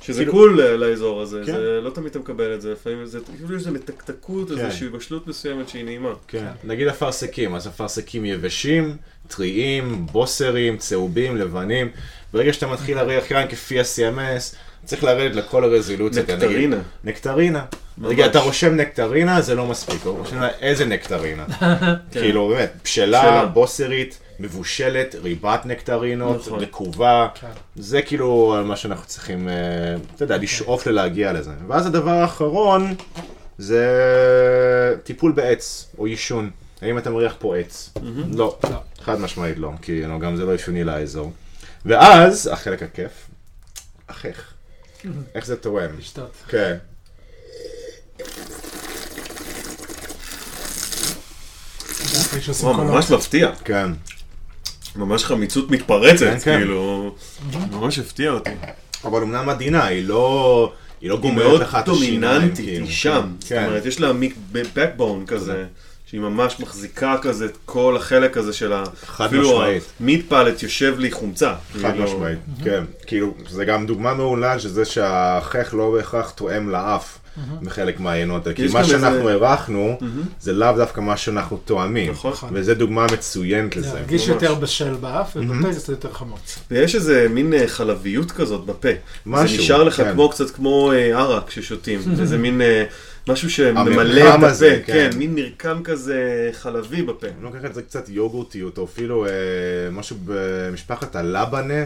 שזה כאילו- קול אה, לאזור הזה, כן. זה לא תמיד אתה מקבל את זה, לפעמים זה, כאילו יש איזו מתקתקות. איזושהי בשלות מסוימת שהיא נעימה. כן. נגיד אפרסקים, אז אפרסקים יבשים, טריים, בוסרים, צהובים, לבנים. ברגע שאתה מתחיל להריח יין כפי ה-CMS, צריך לרדת לכל הרזולוציות. נקטרינה. נקטרינה. רגע, אתה רושם נקטרינה, זה לא מספיק, הוא רושם לה איזה נקטרינה. כאילו, באמת, בשלה. בוסרית, מבושלת, ריבת נקטרינות, נכון. רקובה. כן. זה כאילו מה שאנחנו צריכים, אה, אתה יודע, לשאוף ללהגיע לזה. ואז הדבר האחרון, זה טיפול בעץ, או עישון. האם אתה מריח פה עץ? לא, לא. חד משמעית לא, כי גם זה לא אפיוני לאזור. ואז, החלק הכיף, החך. איך זה תואם? לשתות. כן. וואו. ממש מפתיע. כן. ממש חמיצות מתפרצת, כן, כן. כאילו... ממש הפתיע אותי. אבל אמנם עדינה, היא לא... היא לא היא גומרת מאוד לך את השיניים, דומיננטית, כאילו. היא שם. זאת כן. אומרת, יש לה backbone כזה, שהיא ממש מחזיקה כזה את כל החלק הזה של ה... חד אפילו משמעית. המיט פלט יושב לי חומצה. חד כאילו, משמעית, כן. כאילו, זה גם דוגמה מעולה של זה שהחך לא בהכרח תואם לאף בחלק מהעיינות. כי מה שאנחנו אירחנו, זה לאו דווקא מה שאנחנו תואמים. נכון. וזו דוגמה מצוינת לזה. להרגיש. יותר בשל באף, ובפה זה קצת יותר חמוץ. ויש איזה מין אה, חלביות כזאת בפה. משהו, זה נשאר לך כן. כמו קצת כמו אה, ערק כששותים. איזה מין אה, משהו שממלא את הפה. הזה, כן, כן. מין מרקם כזה חלבי בפה. אני לוקח את זה קצת יוגורטיות, או אפילו אה, משהו במשפחת הלבנה.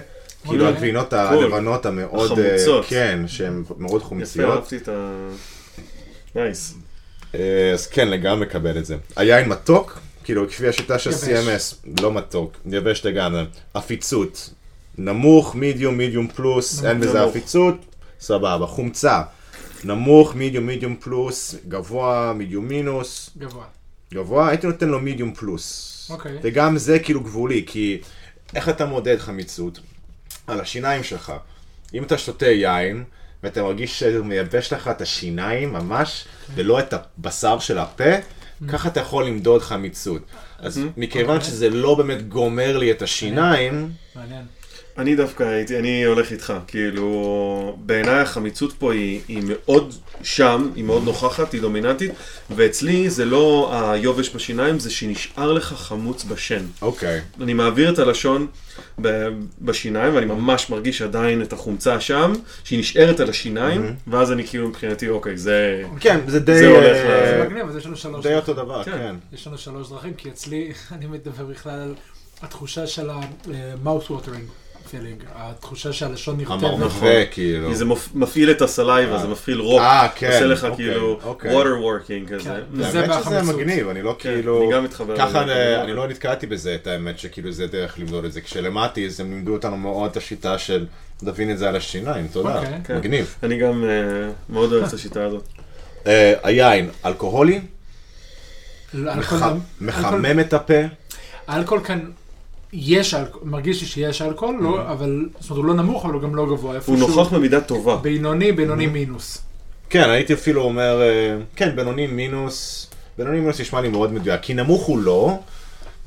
כאילו. הגבינות. הלבנות המאוד, אה, החמוצות. כן, שהן מאוד יפה, חומציות. אהבתי את ה... נייס. אה, אז כן, לגמרי מקבל את זה. היין מתוק, כאילו, כפי השיטה של יבש. CMS, לא מתוק, יבש לגמרי. עפיצות, נמוך, מידיום, מידיום פלוס, אין בזה. עפיצות, סבבה. חומצה, נמוך, מידיום, מידיום פלוס, גבוה, מידיום מינוס, גבוה. גבוה, הייתי נותן לו מידיום פלוס. אוקיי. וגם זה כאילו גבולי, כי איך אתה מודד חמיצות? על השיניים שלך. אם אתה שותה יין, ואתה מרגיש שזה מייבש לך את השיניים ממש, ולא את הבשר של הפה, ככה אתה יכול למדוד חמיצות. אז מכיוון אוקיי. שזה לא באמת גומר לי את השיניים. אני דווקא הייתי, אני הולך איתך, כאילו, בעיניי החמיצות פה היא, היא מאוד שם, היא מאוד נוכחת, היא דומיננטית, ואצלי זה לא היובש בשיניים, זה שנשאר לך חמוץ בשן. אוקיי. אני מעביר את הלשון ב- בשיניים, ואני ממש מרגיש עדיין את החומצה שם, שהיא נשארת על השיניים, ואז אני כאילו מבחינתי, אוקיי, זה... כן, זה די... זה הולך אה, ל- זה מגניב, אז יש לנו שלוש די אותו דבר, כן. כן. יש לנו שלוש דרכים, כי אצלי, אני מדבר בכלל על התחושה של ה-mouth watering feeling, התחושה שהלשון נרטבת. המרווה, כאילו. כי זה מפ- מפעיל את הסלייבה, זה מפעיל רוק, אה, כן, עושה לך אוקיי, כאילו אוקיי. water working כזה. כן. זה- וזה האמת שזה. מגניב, אני לא כן, כאילו... אני גם מתחבר ככה אני- לא נתקלתי בזה, את האמת, שכאילו זה דרך למדוד את זה. כשלמדתי, אז הם לימדו אותנו מאוד את השיטה של להבין את זה על השיניים, תודה. אוקיי. כן. מגניב. אני גם אה, מאוד אוהב את השיטה הזאת. אה, היין, אלכוהולי, אלכוהול מחמם את הפה, האלכוהול כאן, יש אלכוהול, מרגיש לי שיש אלכוהול, לא, אבל, זאת אומרת, הוא לא נמוך, אבל הוא גם לא גבוה. הוא נוכח במידה טובה. בינוני, בינוני מינוס. כן, הייתי אפילו אומר, אה, כן, בינוני מינוס, בינוני מינוס נשמע לי מאוד מדויק, כי נמוך הוא לא,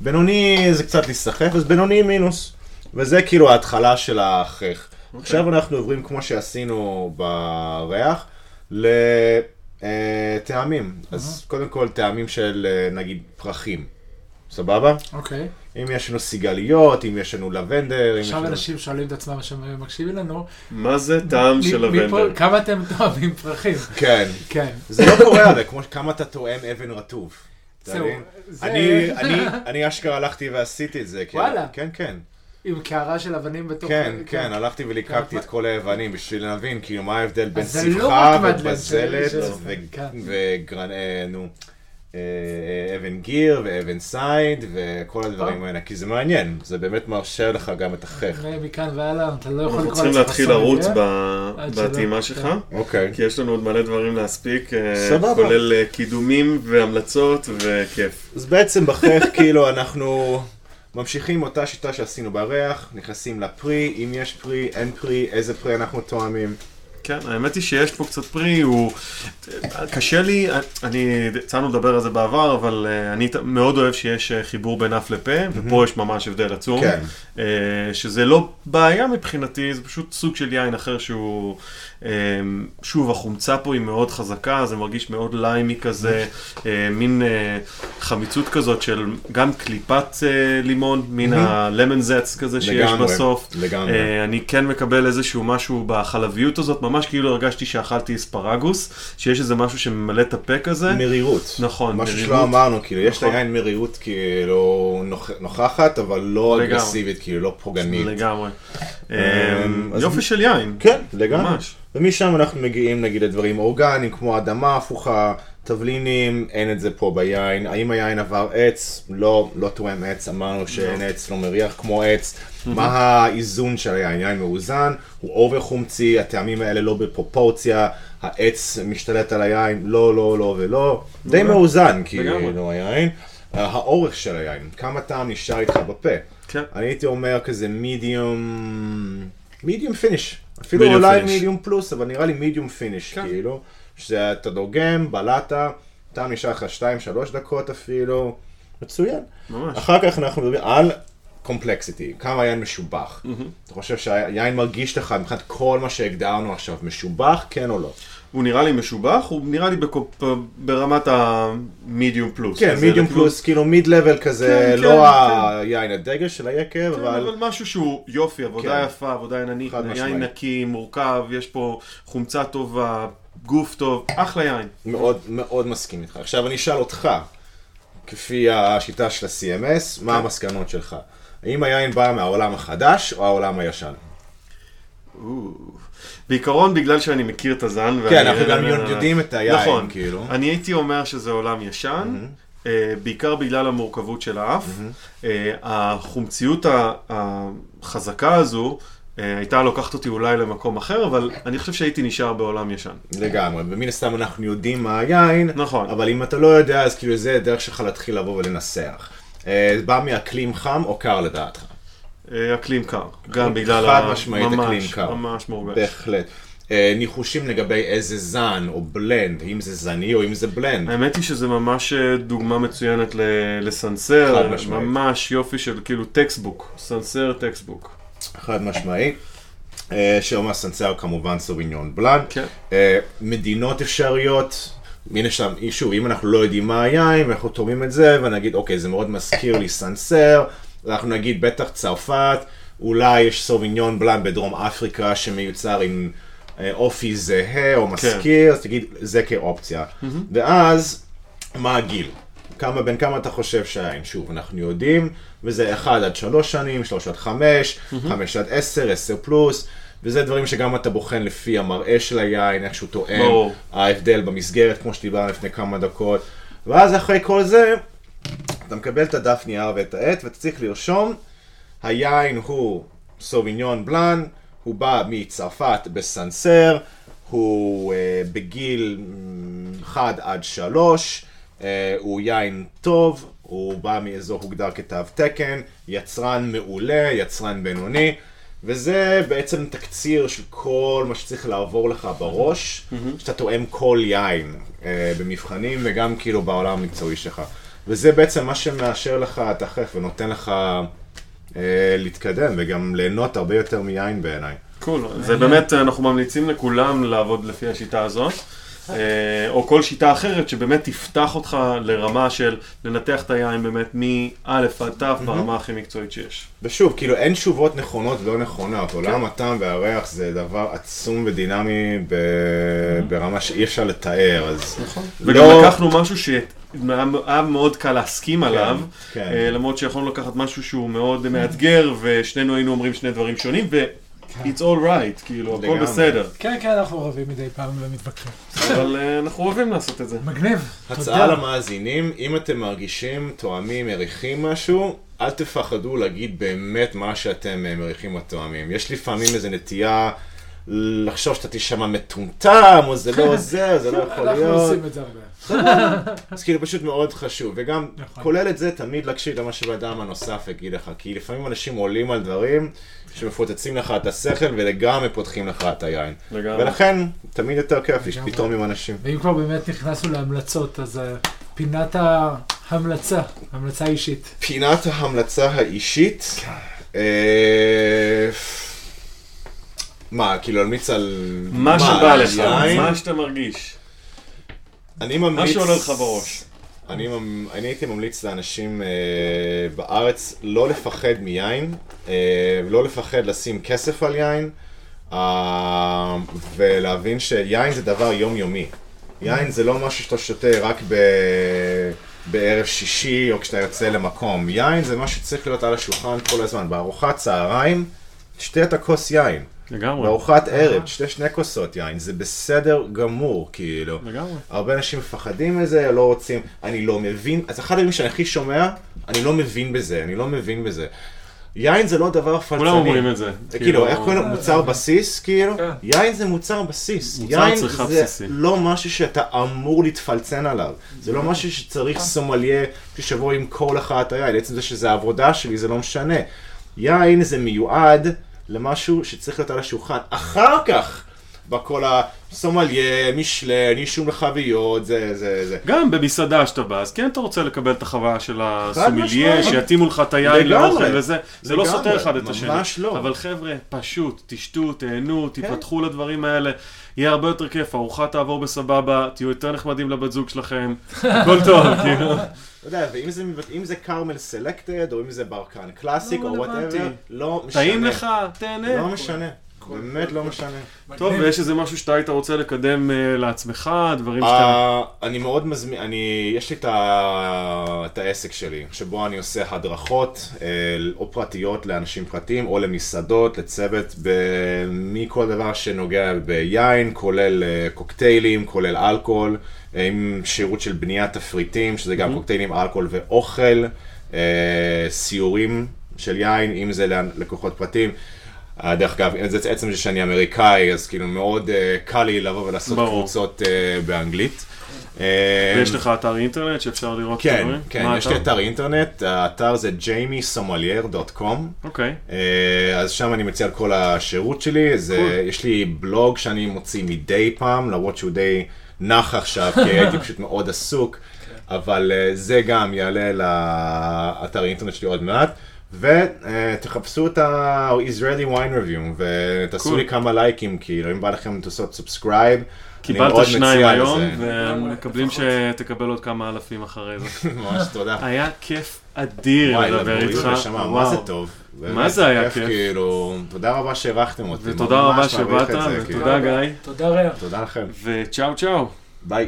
בינוני זה קצת להיסחף, אז בינוני מינוס. וזה כאילו ההתחלה של ההכרח. עכשיו אנחנו עוברים, כמו שעשינו בריח, לטעמים. אז קודם כל טעמים של אה, נגיד פרחים. סבבה? אוקיי. אם יש לנו סיגליות, אם יש לנו לבנדר, אם יש עכשיו לנו... אנשים שואלים את עצמם שהם מקשיבים לנו. מה זה טעם של מפה- לבנדר? כמה אתם אוהבים פרחים? כן. כן. זה לא קורה הרי, כמו כמה אתה טועם אבן רטוב. אני, אני, אני אשכרה הלכתי ועשיתי את זה. כי- וואלה. כן, כן. עם קערה של אבנים בתוך... כן, כן, הלכתי וליקקתי את כל האבנים בשביל להבין, כאילו, מה ההבדל בין זה לא ובזלת של- ו- כן. וגרנ... נו, אה, אה, אבן גיר ואבן סייד וכל הדברים אה. האלה, כי זה מעניין, זה באמת מאפשר לך גם את החך. מכאן והלאה, אתה לא יכול אנחנו לקרוא צריכים לעצמך להתחיל סולידיה. לרוץ ב- עד שלא, בטעימה כן. שלך, אוקיי. כי יש לנו עוד מלא דברים להספיק, אה. כולל אה, קידומים והמלצות וכיף. אז בעצם בחך, כאילו, אנחנו ממשיכים אותה שיטה שעשינו בריח, נכנסים לפרי, אם יש פרי, אין פרי, איזה פרי אנחנו תואמים. כן, האמת היא שיש פה קצת פרי, הוא... קשה לי, אני, יצא לנו לדבר על זה בעבר, אבל אה, אני מאוד אוהב שיש אה, חיבור בין אף לפה, ופה יש ממש הבדל עצום. כן. אה, שזה לא בעיה מבחינתי, זה פשוט סוג של יין אחר שהוא... אה, שוב, החומצה פה היא מאוד חזקה, זה מרגיש מאוד ליימי כזה, אה, מין אה, חמיצות כזאת של גם קליפת אה, לימון, מין הלמון זץ כזה שיש לגמרי, בסוף. לגמרי. אה, אני כן מקבל איזשהו משהו בחלביות הזאת, ממש כאילו הרגשתי שאכלתי אספרגוס, שיש איזה משהו שממלא את הפה כזה. מרירות. נכון, משהו מרירות. שלא אמרנו, כאילו, יש נכון. ליין מרירות כאילו נוכ- נוכחת, אבל לא לגמרי. אגרסיבית, כאילו, לא פוגענית. לגמרי. אמ, יופי של יין. כן, לגמרי. ממש. ומשם אנחנו מגיעים נגיד לדברים אורגניים, כמו אדמה הפוכה, תבלינים, אין את זה פה ביין. האם היין עבר עץ? לא, לא טועם עץ, אמרנו שאין עץ, לא מריח כמו עץ. מה האיזון של היין? יין מאוזן, הוא over חומצי, הטעמים האלה לא בפרופורציה, העץ משתלט על היין, לא, לא, לא ולא. די מאוזן, כאילו, היין. האורך של היין, כמה טעם נשאר איתך בפה. כן. אני הייתי אומר כזה מידיום, medium finish. אפילו Medium אולי finish. medium plus, אבל נראה לי medium finish, כן. כאילו. שזה אתה טועם, בלעת, טעם נשאר לך 2-3 דקות אפילו, מצוין. ממש. אחר כך אנחנו מדברים על complexity, כמה יין משובח. אתה חושב שהיין מרגיש לך מבחינת כל מה שהגדרנו עכשיו, משובח, כן או לא? הוא נראה לי משובח, הוא נראה לי בקופ... ברמת המדיום פלוס. כן, כאילו- פלוס, כאילו mid level כזה, כן, לא כן, היין הדגל של היקב, כן, אבל... אבל משהו שהוא יופי, עבודה כן. יפה, עבודה עיננית. יין נקי, מורכב, יש פה חומצה טובה, גוף טוב, אחלה יין. מאוד מאוד מסכים איתך. עכשיו אני אשאל אותך, כפי השיטה של ה-CMS, כן. מה המסקנות שלך? האם היין בא מהעולם החדש או העולם הישן? או. בעיקרון בגלל שאני מכיר את הזן. כן, אנחנו גם יודעים את היין, נכון. כאילו. אני הייתי אומר שזה עולם ישן, אה, בעיקר בגלל המורכבות של האף. אה, החומציות ה- החזקה הזו אה, הייתה לוקחת אותי אולי למקום אחר, אבל אני חושב שהייתי נשאר בעולם ישן. לגמרי, ומן הסתם אנחנו יודעים מה היין, נכון. אבל אם אתה לא יודע, אז כאילו זה הדרך שלך להתחיל לבוא ולנסח. אה, בא מאקלים חם או קר לדעתך? אה, אקלים קר, גם בגלל חד משמעית אקלים קר. ממש מורגש. בהחלט. אה, ניחושים לגבי איזה זן או בלנד, אם זה זני או אם זה בלנד. האמת היא שזה ממש אה, דוגמה מצוינת לסנסר, חד משמעית. ממש יופי של כאילו טקסטבוק, סנסר טקסטבוק. חד משמעי. אה, שאומר סנסר כמובן סוביניון בלאן. כן. אה, מדינות אפשריות, הנה שם, שוב, אם אנחנו לא יודעים מה היין, ואנחנו טועמים את זה, ונגיד, אוקיי, זה מאוד מזכיר לי סנסר, אנחנו נגיד, בטח צרפת, אולי יש סוביניון בלאן בדרום אפריקה שמיוצר עם אה, אופי זהה או מזכיר, אז תגיד, זה כאופציה. ואז, מה הגיל? כמה, בין כמה אתה חושב שהיין? שוב, אנחנו יודעים, וזה 1 עד 3 שנים, 3 עד 5, 5 עד 10, 10 פלוס, וזה דברים שגם אתה בוחן לפי המראה של היין, איך שהוא תואם, ברור. ההבדל במסגרת, כמו שדיברנו לפני כמה דקות, ואז אחרי כל זה, אתה מקבל את הדף נייר ואת העט, ואתה צריך לרשום, היין הוא סוביניון בלאן, הוא בא מצרפת בסנסר, הוא אה, בגיל 1 עד 3, אה, הוא יין טוב, הוא בא מאזור הוגדר כתו תקן, יצרן מעולה, יצרן בינוני, וזה בעצם תקציר של כל מה שצריך לעבור לך בראש, שאתה תואם כל יין אה, במבחנים וגם כאילו בעולם המקצועי שלך. וזה בעצם מה שמאשר לך תכף ונותן לך אה, להתקדם וגם ליהנות הרבה יותר מיין בעיניי. קול, זה באמת, אנחנו ממליצים לכולם לעבוד לפי השיטה הזאת. אה, או כל שיטה אחרת שבאמת תפתח אותך לרמה של לנתח את היין באמת מא' עד ת' ברמה הכי מקצועית שיש. ושוב, כאילו אין תשובות נכונות ולא נכונות. עולם הטעם והריח זה דבר עצום ודינמי. ברמה שאי אפשר לתאר, אז... וגם לא- לקחנו משהו שהיה מאוד קל להסכים עליו, כן. אה, למרות שיכולנו לקחת משהו שהוא מאוד מאתגר, ושנינו היינו אומרים שני דברים שונים, ו... It's all right, כאילו, הכל. בסדר. כן, כן, אנחנו רבים מדי פעם ומתווכחים. אבל אה, אנחנו אוהבים לעשות את זה. מגניב, הצעה. למאזינים, אם אתם מרגישים, תואמים, מריחים משהו, אל תפחדו להגיד באמת מה שאתם אה, מריחים או תואמים. יש לפעמים איזו נטייה לחשוב שאתה תישמע מטומטם, או זה לא זה, זה לא יכול אנחנו להיות. עושים את זה הרבה. אז כאילו פשוט מאוד חשוב, וגם נכון. כולל את זה תמיד להקשיב למה שבאדם הנוסף יגיד לך, כי לפעמים אנשים עולים על דברים שמפוצצים לך את השכל ולגמרי פותחים לך את היין. לגמרי. ולכן תמיד יותר כיף לגמרי. פתאום עם אנשים. ואם כבר באמת נכנסנו להמלצות, אז אה, פינת ההמלצה, המלצה אישית. פינת ההמלצה האישית, כן. אה, מה, כאילו להמליץ על... מה שבא לך? מה שאתה מרגיש. אני ממליץ... מה שעולה לך בראש. אני, אני הייתי ממליץ לאנשים אה, בארץ לא לפחד מיין, אה, לא לפחד לשים כסף על יין, אה, ולהבין שיין זה דבר יומיומי. יין זה לא משהו שאתה שותה רק ב... בערב שישי או כשאתה יוצא למקום. יין זה משהו שצריך להיות על השולחן כל הזמן. בארוחת צהריים, תשתה את הכוס יין. לגמרי. בארוחת ערב, תשתה שני כוסות יין, זה בסדר גמור, כאילו. לגמרי. הרבה אנשים מפחדים מזה, לא רוצים, אני לא מבין, אז אחד הדברים שאני הכי שומע, אני לא מבין בזה, אני לא מבין בזה. יין זה לא דבר פלצני. כולם אומרים את זה. זה כאילו, איך קוראים לו? מוצר בסיס, כאילו? כן. יין זה מוצר בסיס. מוצר יין צריכה זה בסיסי. לא משהו שאתה אמור להתפלצן עליו. זה לא משהו שצריך סומליה ששבוע עם כל לך את היין. עצם זה שזה העבודה שלי, זה לא משנה. יין זה מיועד למשהו שצריך להיות על השולחן. אחר כך, בכל הסומליה, משלן, אישום לחביות, זה, זה, זה. גם במסעדה שאתה בא, אז כן אתה רוצה לקבל את החוויה של הסומיליה, משמעית. שיתאימו לך את היין. לאוכל וזה, זה לא. סותר אחד את השני. ממש לא. אבל חבר'ה, פשוט, תשתו, תהנו, תיפתחו לדברים האלה, יהיה הרבה יותר כיף, הארוחה תעבור בסבבה, תהיו יותר נחמדים לבת זוג שלכם, הכל טוב, כאילו. אתה יודע, ואם זה, כרמל Selected, או אם זה ברקן Classic, לא או. whatever, לא משנה. טעים לך, תהנה. לא משנה. באמת לא משנה. טוב. ויש איזה משהו שאתה היית רוצה לקדם אה, לעצמך, דברים שאתה... אה, אני מאוד מזמין, אני, יש לי את העסק שלי, שבו אני עושה הדרכות, אה, או פרטיות לאנשים פרטיים, או למסעדות, לצוות, מכל דבר שנוגע ביין, כולל קוקטיילים, כולל אלכוהול, עם שירות של בניית תפריטים, שזה גם קוקטיילים, אלכוהול ואוכל, סיורים של יין, אם זה ללקוחות פרטיים. אה, דרך אגב, זה עצם זה שאני אמריקאי, אז כאילו מאוד אה, קל לי לבוא ולעשות ברור. קבוצות אה, באנגלית. ויש לך אתר אינטרנט שאפשר לראות את כן, הדברים? כן, מה יש לי? אתר אינטרנט, האתר זה jamiesomalier.com. אוקיי. אה, אז שם אני מציע את כל השירות שלי, זה, יש לי בלוג שאני מוציא מדי פעם, למרות שהוא די נח עכשיו, כי הייתי פשוט מאוד עסוק, אבל אה, זה גם יעלה לאתר האינטרנט שלי עוד מעט. ותחפשו את ה-Israeli wine review ותעשו. לי כמה לייקים, כאילו אם בא לכם לעשות subscribe. קיבלת שניים היום, ומקבלים שתקבל עוד כמה אלפים אחרי זה. ממש תודה. היה כיף אדיר לדבר איתך. מה. זה טוב. מה זה היה כיף. כאילו, תודה רבה שאירחתם אותי. ותודה רבה שבאת, את זה, כאילו. ותודה גיא, תודה רע. תודה לכם. וצ'או צ'או. ביי.